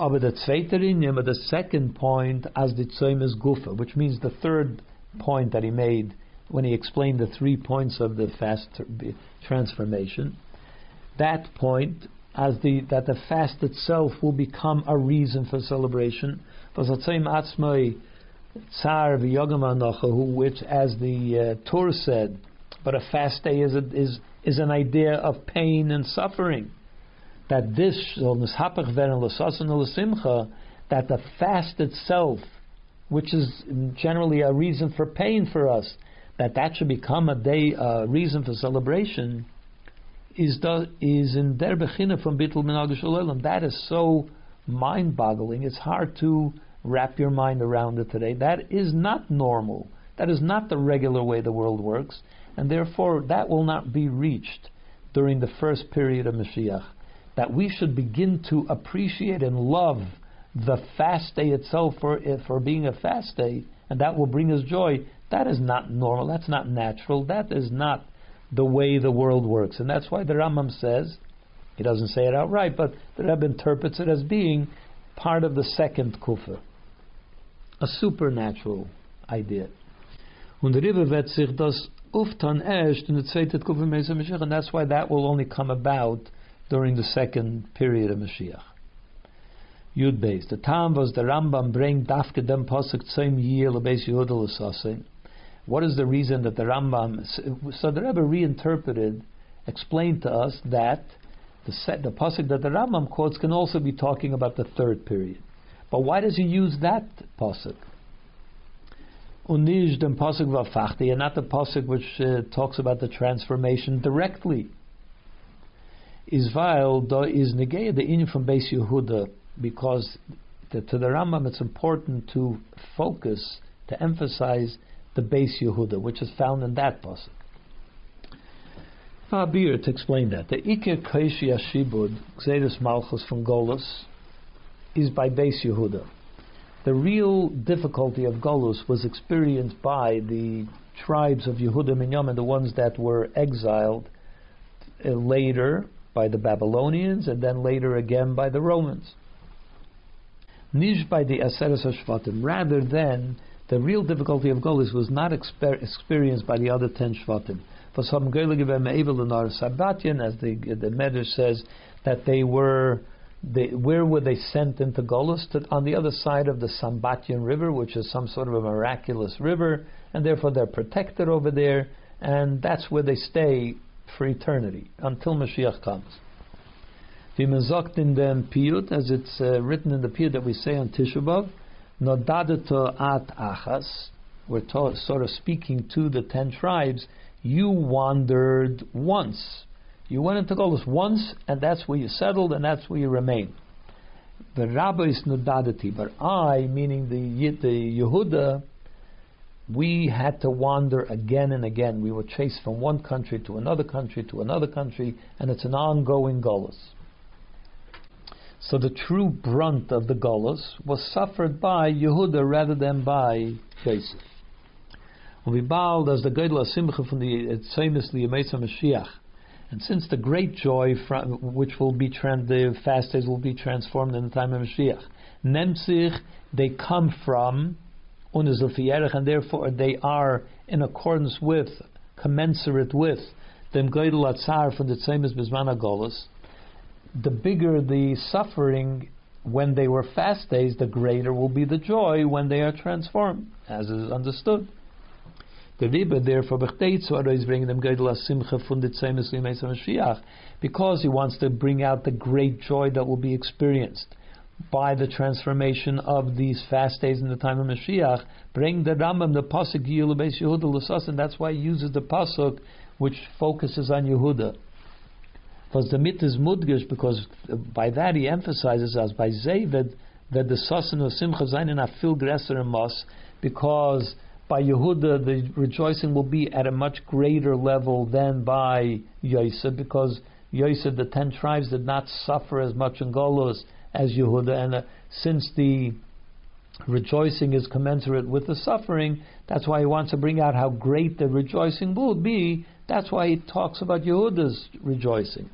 Aber the zweite the second point, as the tzoim is gufa, which means the third point that he made when he explained the three points of the fast transformation. That point, as the that the fast itself will become a reason for celebration. Tsar which, as the uh, Torah said, but a fast day is, a, is, is an idea of pain and suffering. That this, that the fast itself, which is generally a reason for pain for us, that that should become a day, a reason for celebration, is the, is in der Bechina from Bittul Minag That is so mind boggling. It's hard to wrap your mind around it today. That is not normal. That is not the regular way the world works, and therefore that will not be reached during the first period of Mashiach. That we should begin to appreciate and love the fast day itself for, eh, for being a fast day, and that will bring us joy. That is not normal. That's not natural. That is not the way the world works. And that's why the Rambam says, he doesn't say it outright, but the Rebbe interprets it as being part of the second kufa, a supernatural idea. Und der Rebbe wird sich das uftan erst in the zweite kufa and that's why that will only come about during the second period of Mashiach. Yud Beis. The time was the Rambam bring dafke dem posuk tzim yir lebeis Yehuda What is the reason that the Rambam? So the Rebbe reinterpreted, explained to us that the set, the pasuk that the Rambam quotes can also be talking about the third period. But why does he use that pasuk? Unish dem pasuk vafachti, and not the pasuk which uh, talks about the transformation directly. Israel is negay the in from Beis Yehuda because the, to the Rambam it's important to focus to emphasize the Beis Yehuda, which is found in that pasuk. Fabir to explain that the Iker Kaishi Ashibud Xeris Malchus from Golus is by Beis Yehuda. The real difficulty of Golus was experienced by the tribes of Yehuda Minyamin, the ones that were exiled uh, later by the Babylonians and then later again by the Romans. Nish by the Aseres Shvatim, rather than the real difficulty of Golis was not exper- experienced by the other ten Shvatim. For some Sambatyan, as the the Medrash says, that they were they, where were they sent into Golis? on the other side of the Sambatyan River, which is some sort of a miraculous river, and therefore they're protected over there, and that's where they stay for eternity until Mashiach comes. Sagt in dem Piyut, as it's uh, written in the Piyut that we say on Tisha B'Av, Nodadato at achas, we're sort of speaking to the ten tribes, you wandered once. You went into Golos once, and that's where you settled, and that's where you remain. The rabbi is nodadati, but I, meaning the, the Yehuda, we had to wander again and again. We were chased from one country to another country to another country, and it's an ongoing Golos. So the true brunt of the Golos was suffered by Yehuda rather than by Yosef. We bowed as the Gedla Simcha from the Tzemis Liyamesa Mashiach. And since the great joy from, which will be trans, the fast days will be transformed in the time of Mashiach, Nemzich, they come from and therefore they are in accordance with, commensurate with, the Gedla Atzar from the Tzemis Bizmana Golos the bigger the suffering when they were fast days, the greater will be the joy when they are transformed, as is understood. The Rebbe therefore is bringing them Simcha because he wants to bring out the great joy that will be experienced by the transformation of these fast days in the time of Mashiach. Bring the Rambam the pasuk Yehuda and that's why he uses the pasuk which focuses on Yehuda. Because the mit is mudgish, because by that he emphasizes us by Zavid that the sasan of simcha zayin afil gresser and mas, because by Yehuda the rejoicing will be at a much greater level than by Yosef, because Yosef the ten tribes did not suffer as much in Golos as Yehuda, and uh, since the rejoicing is commensurate with the suffering, that's why he wants to bring out how great the rejoicing will be. That's why he talks about Yehuda's rejoicing.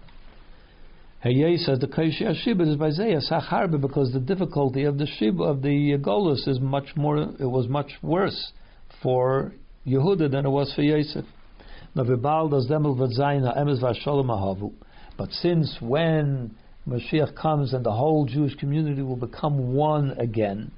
Hayei says the Kaishi Shibud is by Sacharbe because the difficulty of the Shib of the Golus is much more. It was much worse for Yehuda than it was for Yosef. But since when Mashiach comes and the whole Jewish community will become one again,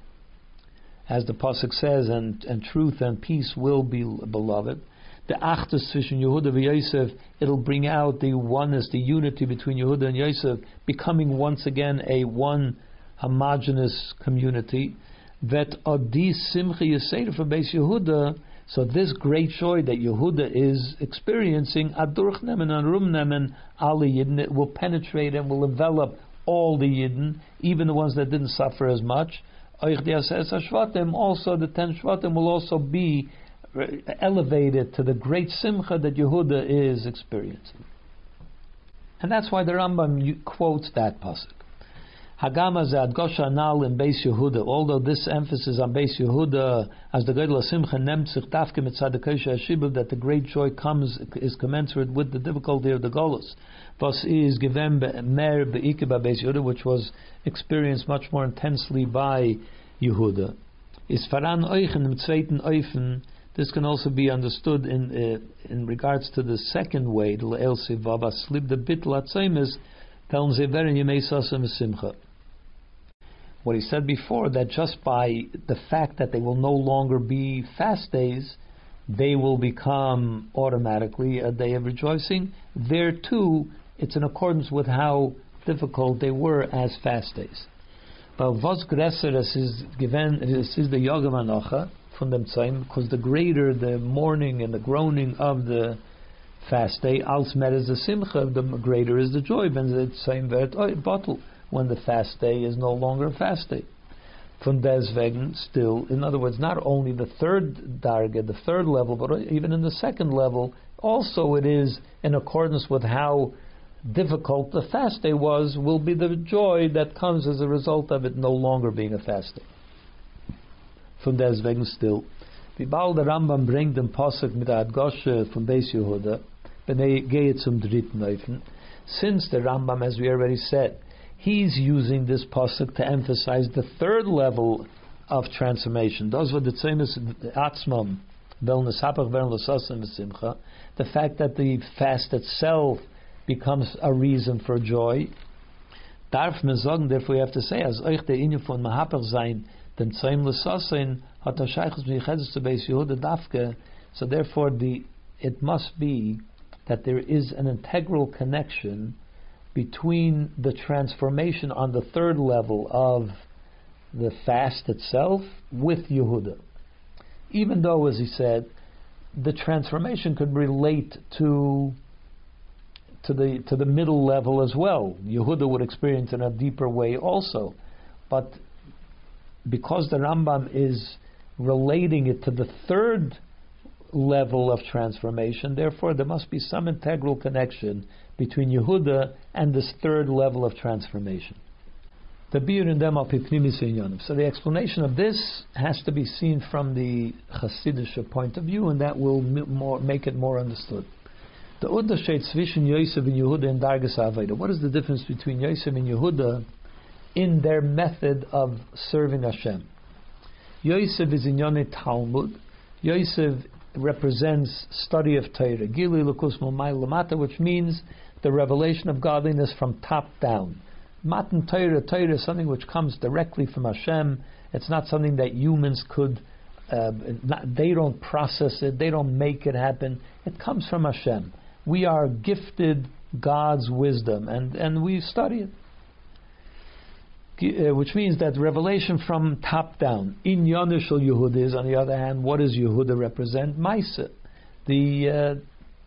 as the pasuk says, and, and truth and peace will be beloved the achtus zwischen Yehuda and Yosef, it'll bring out the oneness, the unity between Yehuda and Yosef, becoming once again a one homogeneous community. That adi simcha yisera for Beis Yehuda. So this great joy that Yehuda is experiencing, adurch nemen and rum nemen ali Yidden, will penetrate and will envelop all the Yidden, even the ones that didn't suffer as much. Also, the ten Shvatim will also be uh, elevated to the great simcha that Yehuda is experiencing. And that's why the Rambam quotes that pasuk. Hagama Adgosha Anal in Beis Yehuda. Although this emphasis on Beis Yehuda as the Gedel Simcha nemt sich dafke mitzad that the great joy comes is commensurate with the difficulty of the Golos. Was is given mer beike by Beis Yehuda, which was experienced much more intensely by Yehuda. Is faran euchen im zweiten. This can also be understood in uh, in regards to the second way, the El Sivava slib the bit latzemes, tells Zeverin Yemei Sasem Simcha what he said before that just by the fact that they will no longer be fast days, they will become automatically a day of rejoicing. There too, it's in accordance with how difficult they were as fast days. But was größer es is given es is the Yogam Anocha from them time because the greater the mourning and the groaning of the fast day, als mer is the simcha, the greater is the joy. Ben the same bottle when the fast day is no longer a fast day. From deswegen, still, in other words, not only the third darga, the third level, but even in the second level, also it is in accordance with how difficult the fast day was, will be the joy that comes as a result of it no longer being a fast day. From deswegen, still. Wie bald der Rambam bringt den Posuk mit der Adgosche von Beis Yehuda, wenn er geht zum dritten Eufen, since the Rambam, as we already said, he's using this pasuk to emphasize the third level of transformation. Those were the as atzmam, the fact that the fast itself becomes a reason for joy. Darf therefore we have to say, as Yehuda Dafke, so therefore the, it must be that there is an integral connection between the transformation on the third level of the fast itself with Yehuda. Even though, as he said, the transformation could relate to to the to the middle level as well. Yehuda would experience in a deeper way also, but because the Rambam is relating it to the third level of transformation, therefore there must be some integral connection between Yehuda and this third level of transformation. So the explanation of this has to be seen from the Hasidic point of view, and that will more, make it more understood. The Unterschied zwischen Yosef and Yehuda in Dargas Aveda. What is the difference between Yosef and Yehuda in their method of serving Hashem? Yosef is in Yonah Talmud. Yosef represents study of Torah, Gili Lukus Lamata, which means the revelation of godliness from top down. Matan Torah, Torah is something which comes directly from Hashem. It's not something that humans could, uh, not, they don't process it, they don't make it happen. It comes from Hashem. We are gifted God's wisdom, and, and we study it. Uh, which means that revelation from top down. In Yonishal Yehuda is, on the other hand, what does Yehuda represent? Maisa, the uh,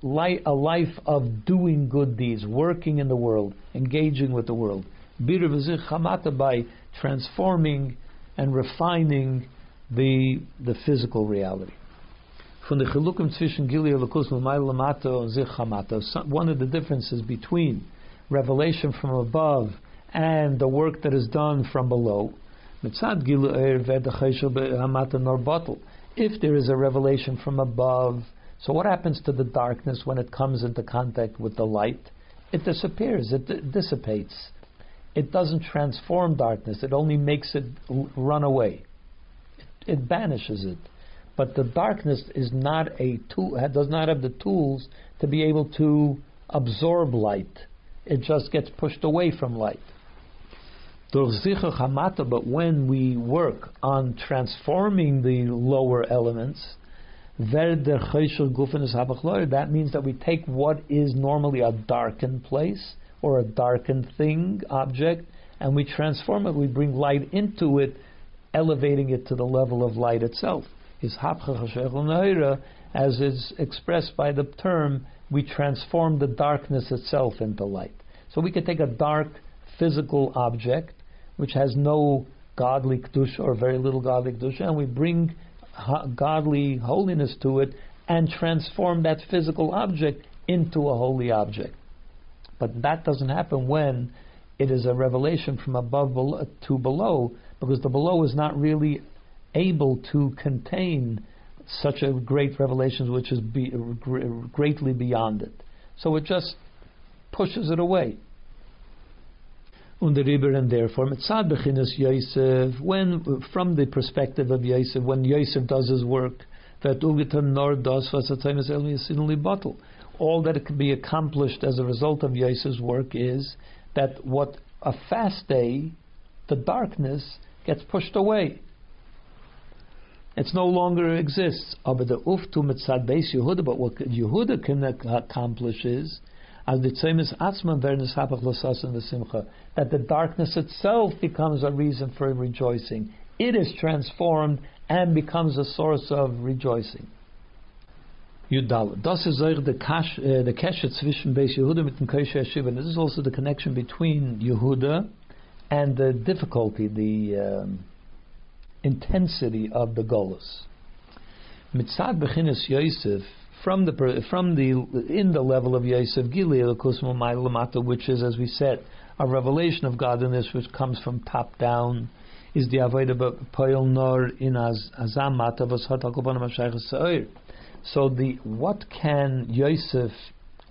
a life of doing good deeds, working in the world, engaging with the world. by transforming and refining the the physical reality. Gilead Lakus Lamato and Zich Hamato, one of the differences between revelation from above and the work that is done from below. If there is a revelation from above, so what happens to the darkness when it comes into contact with the light? It disappears, it d- dissipates. It doesn't transform darkness, it only makes it l- run away. It, it banishes it. But the darkness is not a tool, does not have the tools to be able to absorb light. It just gets pushed away from light. But when we work on transforming the lower elements, that means that we take what is normally a darkened place or a darkened thing, object, and we transform it. We bring light into it, elevating it to the level of light itself. Is As is expressed by the term, we transform the darkness itself into light. So we could take a dark physical object which has no godly kedusha or very little godly kedusha, and we bring godly holiness to it and transform that physical object into a holy object. But that doesn't happen when it is a revelation from above to below, because the below is not really able to contain such a great revelation which is be, greatly beyond it. So it just pushes it away. Und der and therefore mitzad bechinas Yosef, when from the perspective of Yosef, when Yosef does his work, that ugetan nor does bottle. All that can be accomplished as a result of Yosef's work is that what a fast day, the darkness gets pushed away. It no longer exists. The but what Yehuda can accomplish is as the tzemis atzman vernis hapach losas the simcha, that the darkness itself becomes a reason for rejoicing. It is transformed and becomes a source of rejoicing. Yudal. Das ist the Kash, uh, Keshe zwischen Beis Yehuda mit dem Koshe Yeshiva. This is also the connection between Yehuda and the difficulty, the um, intensity of the Golas. Mitzad Bechinas Yosef, from the from the in the level of Yosef Gilead which is as we said a revelation of godliness which comes from top down, is the avodah poil nor in az azamata So the what can Yosef,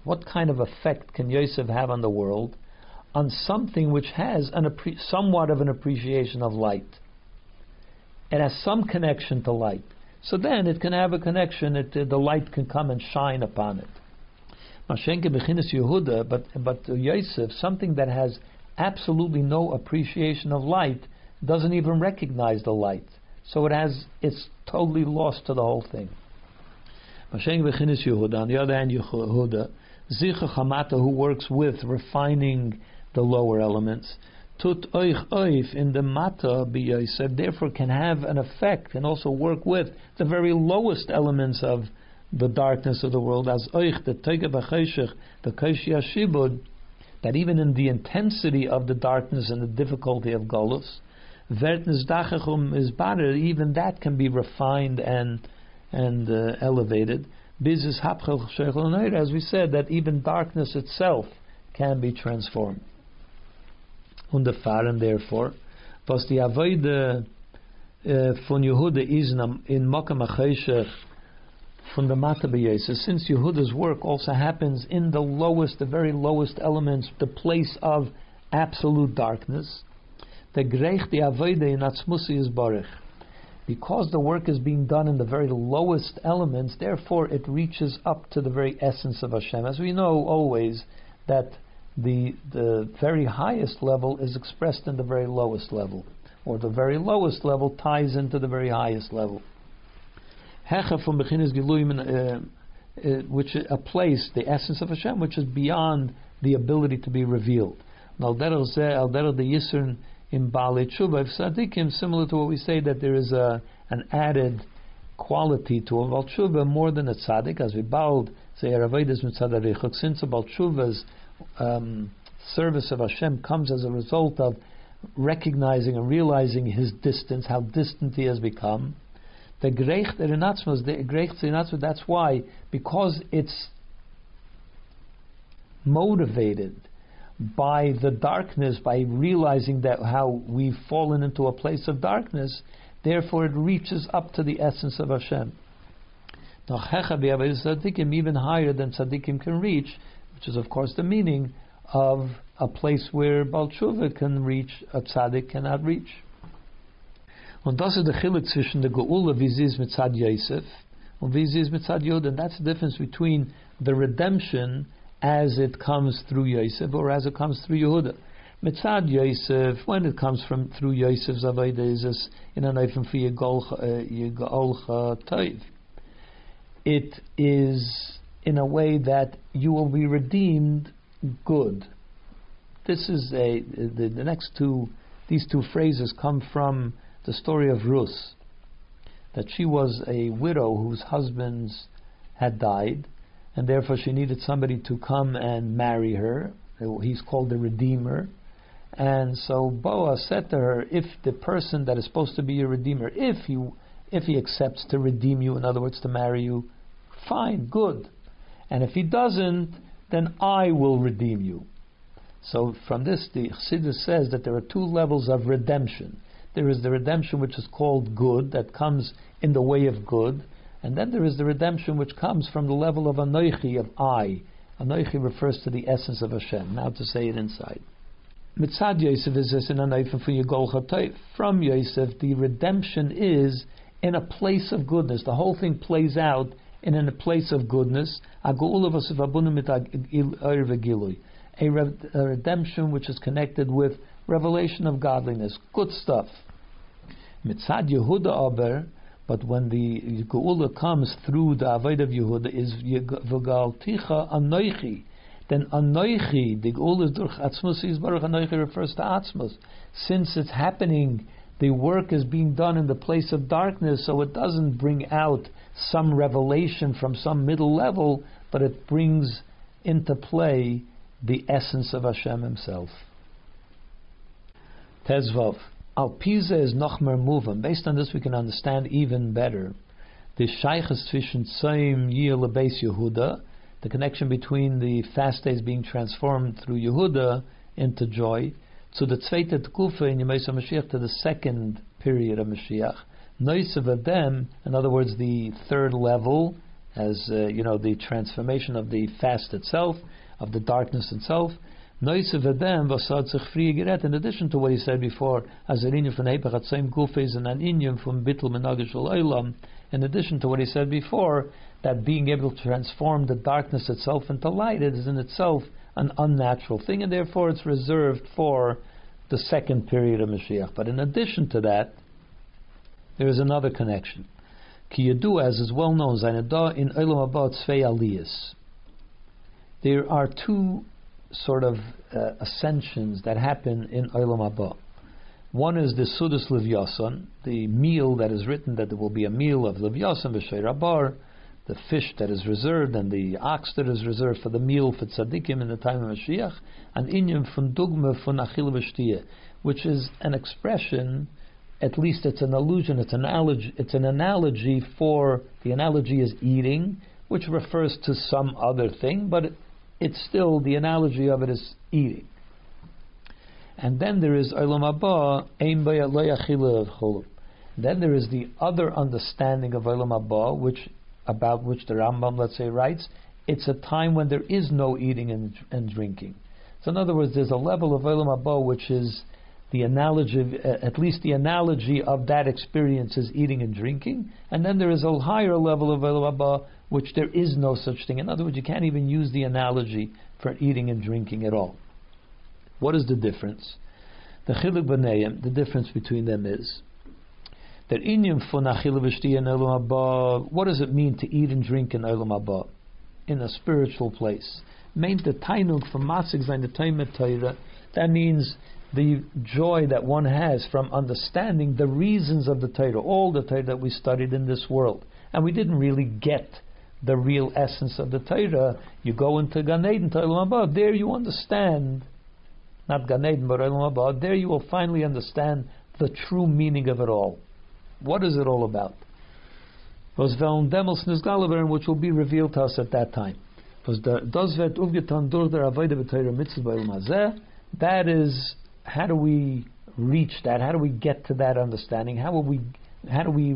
what kind of effect can Yosef have on the world, on something which has an somewhat of an appreciation of light? It has some connection to light. So then it can have a connection, it, uh, the light can come and shine upon it. Mashenke Bechinis Yehuda, but, but Yosef, something that has absolutely no appreciation of light, doesn't even recognize the light. So it has, it's totally lost to the whole thing. Mashenke Bechinis Yehuda, on the other hand, Yehuda, Zicha Chamata, who works with refining the lower elements, tut oich oif in the mata b'yosef, therefore can have an effect and also work with the very lowest elements of the darkness of the world, as oich the tege b'cheshech, the koshi shibud, that even in the intensity of the darkness and the difficulty of golus, vertnes dachachum is better, even that can be refined and and uh, elevated. Bizis hapchel as we said, that even darkness itself can be transformed unterfahren, therefore, was die Avoide uh, von Yehuda is in Makam HaCheshech from the Mata since Yehuda's work also happens in the lowest, the very lowest elements, the place of absolute darkness, the Greich the Avoide in Atzmusi is Baruch. Because the work is being done in the very lowest elements, therefore it reaches up to the very essence of Hashem. As we know always that the the very highest level is expressed in the very lowest level, or the very lowest level ties into the very highest level. Hecha from Bechinis Giluyim, uh, uh, which a place, the essence of Hashem, which is beyond the ability to be revealed. Similar to what we say that there is a an added quality to a Baal more than a tzaddik, as we bowed say since a Baal um, service of Hashem comes as a result of recognizing and realizing his distance, how distant he has become. The Greich Renatzmas, the Greich that's why, because it's motivated by the darkness, by realizing that how we've fallen into a place of darkness, therefore it reaches up to the essence of Hashem. Even higher than tzaddikim can reach, which is of course the meaning of a place where Balshuva can reach, a tzaddik cannot reach. Und das ist der Chilik zwischen der Geula, wie sie ist mit Tzad Yosef, und wie sie ist mit Tzad Yod, and that's the difference between the redemption as it comes through Yosef or as it comes through Yehuda. Mitzad Yosef, when it comes from through Yosef's Aveda, is in an Eifem for Yigolcha uh, Toiv. It is in a way that you will be redeemed good. This is a the, the next two these two phrases come from the story of Ruth, that she was a widow whose husbands had died, and therefore she needed somebody to come and marry her. He's called the Redeemer, And so Boaz said to her, if the person that is supposed to be your redeemer, if he if he accepts to redeem you, in other words, to marry you, fine, good. And if he doesn't, then I will redeem you. So from this, the Chassidus says that there are two levels of redemption. There is the redemption which is called good, that comes in the way of good, and then there is the redemption which comes from the level of anoichi, of I. Anoichi refers to the essence of Hashem. Now to say it inside. Mitzad Yosef is this in Anoifen for Yigol From Yosef, the redemption is in a place of goodness. The whole thing plays out in a place of goodness. A, redemption which is connected with revelation of godliness, good stuff. Mitzad Yehuda Aber, but when the Geula comes through the Avoid of Yehuda, is V'galticha Anoichi. Then Anoichi, the Geula durch Atzmus, is Baruch Anoichi refers to Atzmus. Since it's happening the work is being done in the place of darkness, so it doesn't bring out some revelation from some middle level, but it brings into play the essence of Hashem Himself. Tezvav. Al Pisa is noch mehr moving. Based on this, we can understand even better the shaykhs zwischen Tzaim Yir Yehuda, the connection between the fast days being transformed through Yehuda into joy, to the zweite Tkufa in Yemais Mashiach, to the second period of Mashiach. Noisav them, in other words, the third level, as uh, you know, the transformation of the fast itself, of the darkness itself. Noisav them vasad sich frie geret. In addition to what he said before, inyum from Hepech Atzaim Kufes and an inyum from Bittul Menagish Olam. In addition to what he said before, that being able to transform the darkness itself into light it is in itself an unnatural thing, and therefore it's reserved for the second period of Mashiach. But in addition to that, there is another connection. Ki Yadu, as is well known, Zainada in Olam Haba Tzvei Aliyas. There are two sort of uh, ascensions that happen in Olam Haba. One is the Sudas Livyasan, the meal that is written that there will be a meal of Livyasan B'Shei Rabar, the fish that is reserved and the ox that is reserved for the meal for tzaddikim in the time of Mashiach, and inyam from dugma from achil which is an expression, at least it's an allusion, it's an analogy, it's an analogy for the analogy is eating, which refers to some other thing, but it, it's still the analogy of it is eating. And then there is Olam Haba, Ein Then there is the other understanding of Olam Haba, which about which the Rambam, let's say, writes, it's a time when there is no eating and, and drinking. So, in other words, there's a level of Olam Haba which is the analogy, uh, at least the analogy of that experience is eating and drinking, and then there is a higher level of Haba which there is no such thing. In other words, you can't even use the analogy for eating and drinking at all. What is the difference? The chiluk b'neim, the difference between them is that inyum fun achil in olam haba. What does it mean to eat and drink in olam haba, in a spiritual place? Meint the tainug from masig zayin the Torah. That means the joy that one has from understanding the reasons of the Torah, all the Torah that we studied in this world, and we didn't really get the real essence of the Torah. You go into Gan Eden, to Olam there you understand, not Gan Eden, but there you will finally understand the true meaning of it all. What is it all about? Was which will be revealed to us at that time. That is, how do we reach that? How do we get to that understanding? How will we, how do we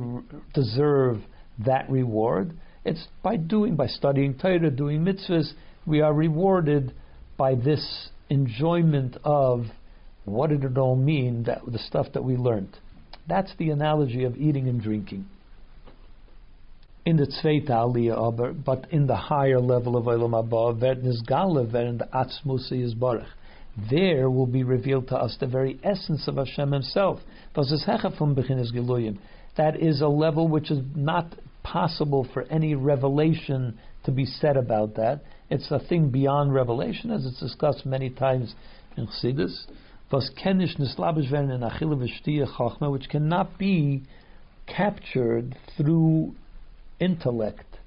deserve that reward? It's by doing, by studying Torah, doing mitzvahs. We are rewarded by this enjoyment of what did it all mean, that the stuff that we learned. That's the analogy of eating and drinking. In the Tzveita Aliyah but in the higher level of Olam Haba, wer nizgale, wer in the Atzmus Yisbarach. There will be revealed to us the very essence of Hashem Himself. That is a level which is not possible for any revelation to be said about that. It's a thing beyond revelation, as it's discussed many times in Chassidus which cannot be captured through intellect,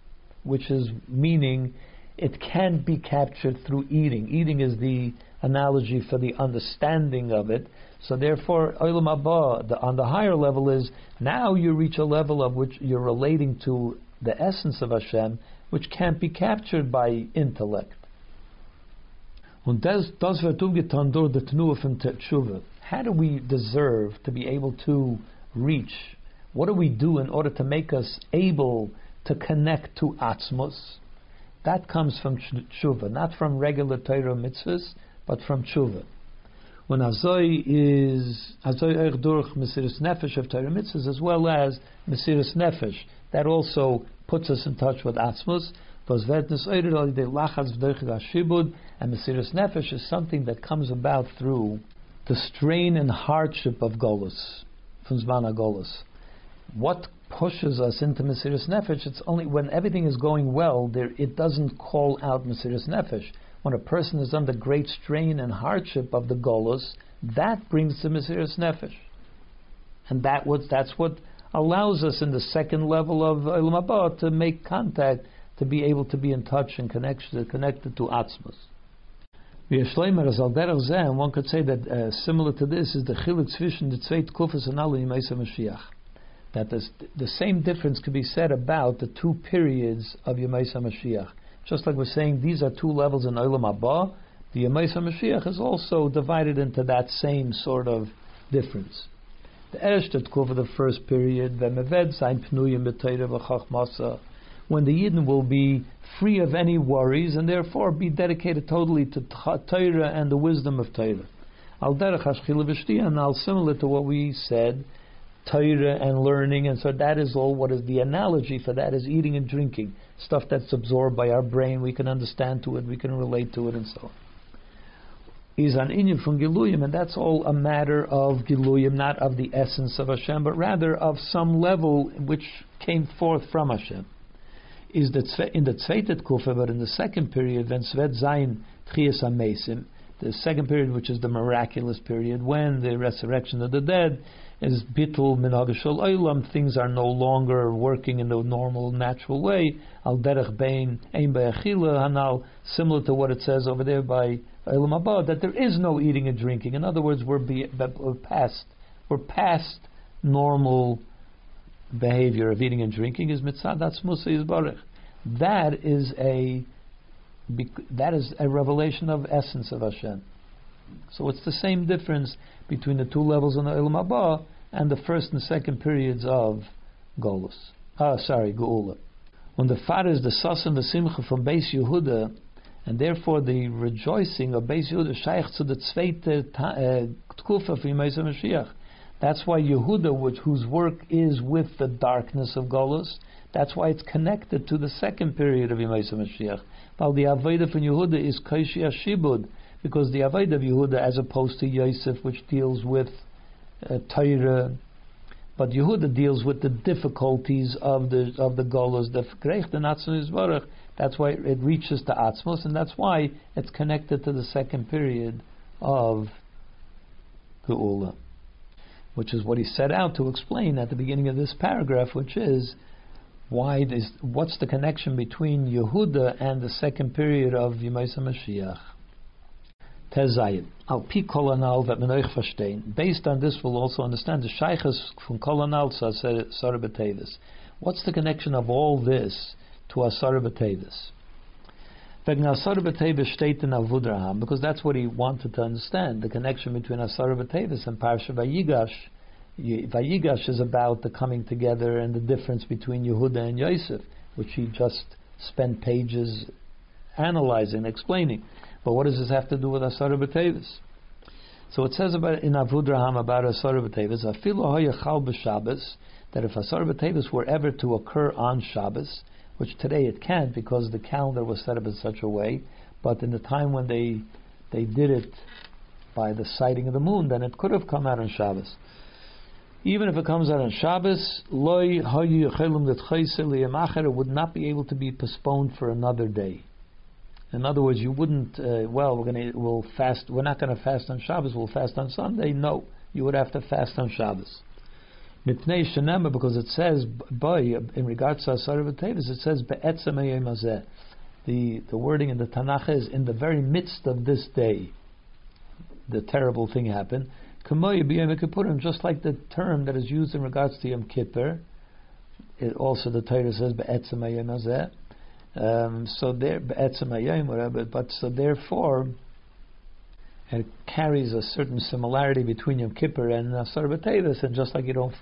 which is meaning it can't be captured through eating. Eating is the analogy for the understanding of it. So therefore, Olam Abba, on the higher level is now you reach a level of which you're relating to the essence of Hashem, which can't be captured by intellect. How do we deserve to be able to reach? What do we do in order to make us able to connect to Atzmos? That comes from Tshuva, not from regular Torah mitzvahs, but from Tshuva. When Azoi is Azoi Eich Durch Mesiris Nefesh of Torah mitzvahs as well as Mesiris Nefesh, that also puts us in touch with Atzmos. And Mesiris Nefesh is something that comes about through the strain and hardship of Golus, from Zmana Golus. What pushes us into Mesiris Nefesh, it's only when everything is going well, there, it doesn't call out Mesiris Nefesh. When a person is under great strain and hardship of the Golus, that brings the Mesiris Nefesh. And that was, that's what allows us in the second level of Ilm Abba to make contact, to be able to be in touch and connected, connected to Atzmas. And one could say that uh, similar to this is the chilik zwischen the zweit kufas and alle Mashiach that the same difference could be said about the two periods of Yemaisa Mashiach. Just like we're saying these are two levels in Olam Abba, the Yemaisa Mashiach is also divided into that same sort of difference. The Ereshtet for the first period, the meved Sain Phnouyam Tayra Vachmasa, when the Yidden will be free of any worries and therefore be dedicated totally to Torah and the wisdom of Torah. Al derech and al similar to what we said Torah and learning, and so that is all. What is the analogy for that? Is eating and drinking stuff that's absorbed by our brain. We can understand to it, we can relate to it, and so on. Is an inyan from Giluyim, and that's all a matter of Giluyim, not of the essence of Hashem, but rather of some level which came forth from Hashem. Is that in the Tzveitet Kufa, but in the second period, when Svet Zayin Tchias Amesim, the second period, which is the miraculous period, when the resurrection of the dead is bitul minagashal olam. Things are no longer working in the normal, natural way. Al derech bein ein hanal, similar to what it says over there by Elam Abba, that there is no eating and drinking. In other words, we're, be, we're past we're past normal behavior of eating and drinking. Is mitzvah that's musa is barich. That is a that is a revelation of essence of Hashem. So it's the same difference between the two levels in the Ilm Abba and the first and second periods of Golus. Ah, sorry, Geula. When the father is the Sas and the Simcha from Beis Yehuda, and therefore the rejoicing of Beis Yehuda shaykh to the zweite Tkufa for Yemeza Mashiach. That's why Yehuda, which, whose work is with the darkness of Golus, that's why it's connected to the second period of Yemeza Mashiach. While the Aveda from Yehuda is Kaishi Ashibud, because the Avodah of Yehuda, as opposed to Yosef, which deals with uh, Torah, but Yehuda deals with the difficulties of the of the Golos, the Greich, the Natzon That's why it reaches to Atzmos, and that's why it's connected to the second period of Geula, which is what he set out to explain at the beginning of this paragraph, which is why this, what's the connection between Yehuda and the second period of Yemaisa Mashiach. Tezayin. Al pi kolonal that men euch verstehen. Based on this, we'll also understand the shaykhs from kolonal Sarah What's the connection of all this to Asar B'Tevis? Wegen steht in Avudraham, because that's what he wanted to understand, the connection between Asar B'Tevis and Parsha Vayigash. Vayigash is about the coming together and the difference between Yehuda and Yosef, which he just spent pages analyzing, explaining. But what does this have to do with Asara B'Tevis? So it says about in Avudraham about Asara B'Tevis, Afilu Hayachal B'Shabbos, that if Asara B'Tevis were ever to occur on Shabbos, which today it can't because the calendar was set up in such a way, but in the time when they they did it by the sighting of the moon, then it could have come out on Shabbos. Even if it comes out on Shabbos, loy it would not be able to be postponed for another day. In other words, you wouldn't. Uh, well, we're going to we'll fast. We're not going to fast on Shabbos. We'll fast on Sunday. No, you would have to fast on Shabbos. Mipnei shenema because it says by in regards to Asar V'Tevis, it says be'etzem the, the wording in the Tanakh is in the very midst of this day, the terrible thing happened. Just like the term that is used in regards to Yom Kippur, it also the Torah says be'etzem um, so there. But so therefore, it carries a certain similarity between Yom Kippur and Asar and just like you don't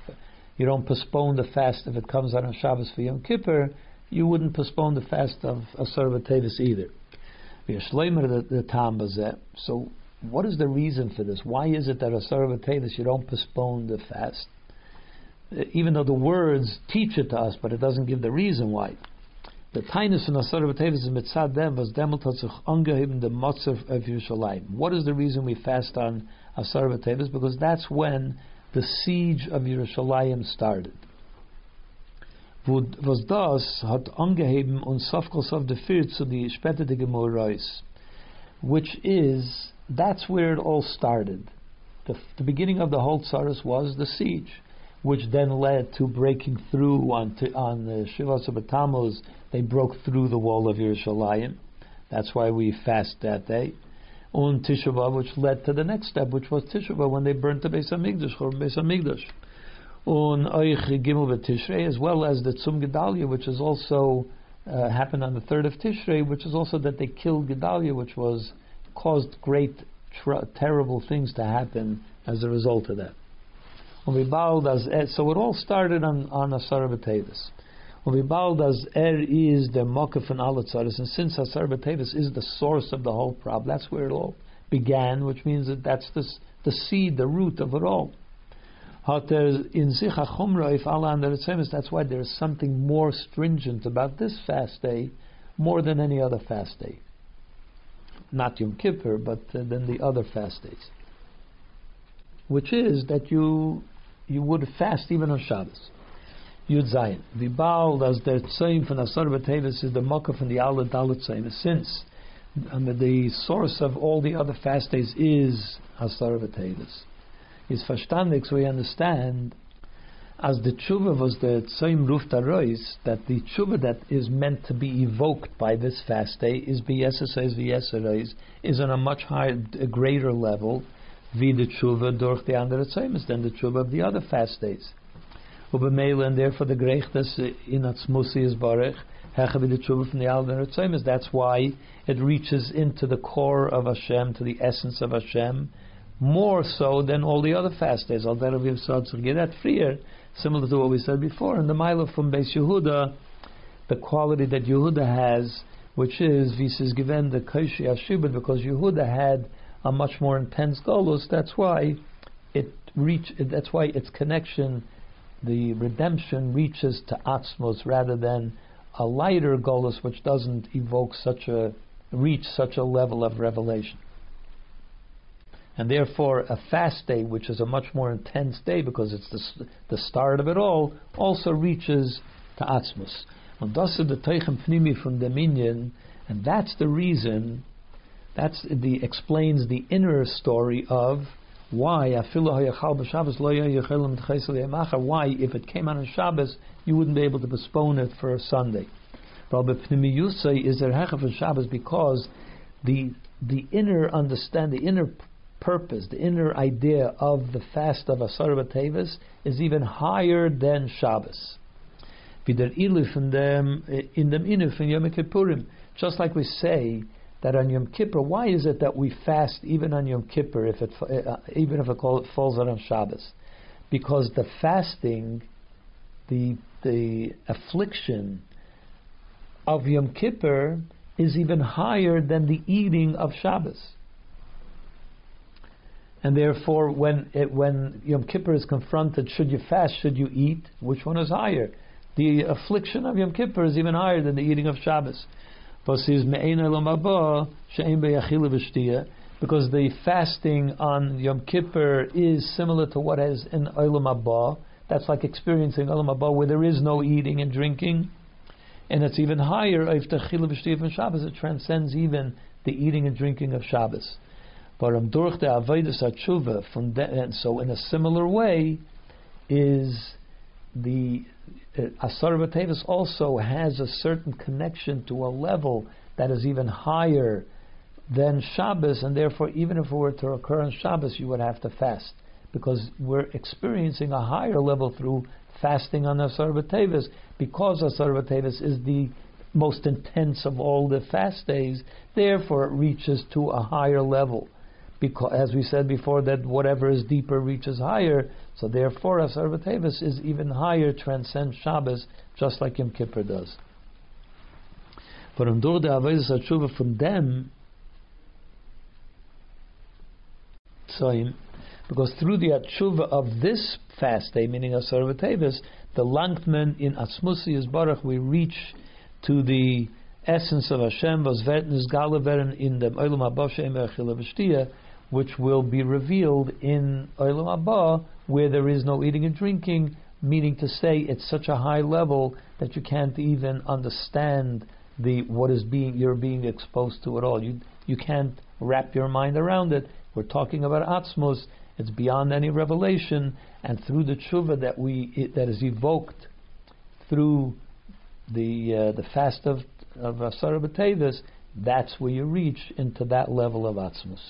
you don't postpone the fast if it comes out on Shabbos for Yom Kippur, you wouldn't postpone the fast of Asar B'Tevis either. So what is the reason for this? Why is it that Asar you don't postpone the fast? Even though the words teach it to us, but it doesn't give the reason why. The tinus von Asar B'Tevis is mitzad dem was demel tatzich angeheben the motzav of Yerushalayim. What is the reason we fast on Asar B'Tevis? Because that's when the siege of Yerushalayim started. Was das hat angeheben und Sofkosov defiert zu die spätere Gemorais, which is, that's where it all started. The, the beginning of the whole Tsaris was the siege, which then led to breaking through on, on the Shivas of Tammuz. They broke through the wall of Yerushalayim. That's why we fast that day on Tisha which led to the next step, which was Tisha when they burnt the Beis Hamikdash, or Beis Hamikdash. On Oich Gimel Tishrei, as well as the Tzum Gedalia, which is also uh, happened on the third of Tishrei, which is also that they killed Gedalia, which was caused great, terrible things to happen as a result of that. So it all started on on Asar B'Tevis. As er is the mocker von alle tzaris, and since Asar B'Tevis is the source of the whole problem, that's where it all began, which means that that's the, the seed, the root of it all. in sich if Allah that's why there is something more stringent about this fast day more than any other fast day. Not Yom Kippur, but uh, than the other fast days. Which is that you you would fast even on Shabbos. Yud Zayin. The Baal, as the Tzaim from Asar B'Tevis, is the Makkah from the Allah Dalit Tzaim. Since um, the source of all the other fast days is Asar B'Tevis. Is verstandig, so we understand, as the tshuva was the Tzaim Ruf Tarois, that the tshuva that is meant to be evoked by this fast day is B'Yesasays V'Yesarais, is on a much higher, a greater level, V'I the tshuva durch the andere Tzaimis, than the tshuva of the other fast days and therefore the Grechtes in Atzmusi is Barech, the Tshuva from the Alden That's why it reaches into the core of Hashem, to the essence of Hashem, more so than all the other fast days. Al Deraviv Sad freer, similar to what we said before. And the Mila from Beis Yehuda, the quality that Yehuda has, which is Vises given the Kaishi Ashibud, because Yehuda had a much more intense golus. That's why it reach. That's why its connection the redemption reaches to Atzmos rather than a lighter Golus which doesn't evoke such a reach such a level of revelation. And therefore, a fast day, which is a much more intense day because it's the, the start of it all, also reaches to Atzmos. And the Teichem from and that's the reason, that's the explains the inner story of why why if it came on a Shabbos you wouldn't be able to postpone it for Sunday. is for Shabbos because the the inner understand the inner purpose, the inner idea of the fast of Asar B'Tevis is even higher than Shabbos. just like we say that on Yom Kippur, why is it that we fast even on Yom Kippur if it uh, even if it falls on Shabbos? Because the fasting, the the affliction of Yom Kippur is even higher than the eating of Shabbos. And therefore, when it, when Yom Kippur is confronted, should you fast? Should you eat? Which one is higher? The affliction of Yom Kippur is even higher than the eating of Shabbos because the fasting on Yom Kippur is similar to what is in Olam Haba. That's like experiencing Olam Haba where there is no eating and drinking. And it's even higher Shabbos. It transcends even the eating and drinking of Shabbos. And so in a similar way, is the Uh, Asar B'Tevis also has a certain connection to a level that is even higher than Shabbos, and therefore, even if it were to occur on Shabbos, you would have to fast because we're experiencing a higher level through fasting on Asar because Asar is the most intense of all the fast days. Therefore, it reaches to a higher level. Because, as we said before, that whatever is deeper reaches higher. So therefore, Asar B'Tevis is even higher, transcends Shabbos, just like Yom Kippur does. But from them, because through the atshuva of this fast day, meaning Asar B'Tevis, the Langtman in Atzmusi is Baruch, we reach to the essence of Hashem, was in the Olam Haba She'em which will be revealed in Olam Haba, where there is no eating and drinking, meaning to say it's such a high level that you can't even understand the what is being you're being exposed to at all. You you can't wrap your mind around it. We're talking about Atzmos. It's beyond any revelation, and through the tshuva that we it, that is evoked through the uh, the fast of of Asara B'Tevis, that's where you reach into that level of Atzmos.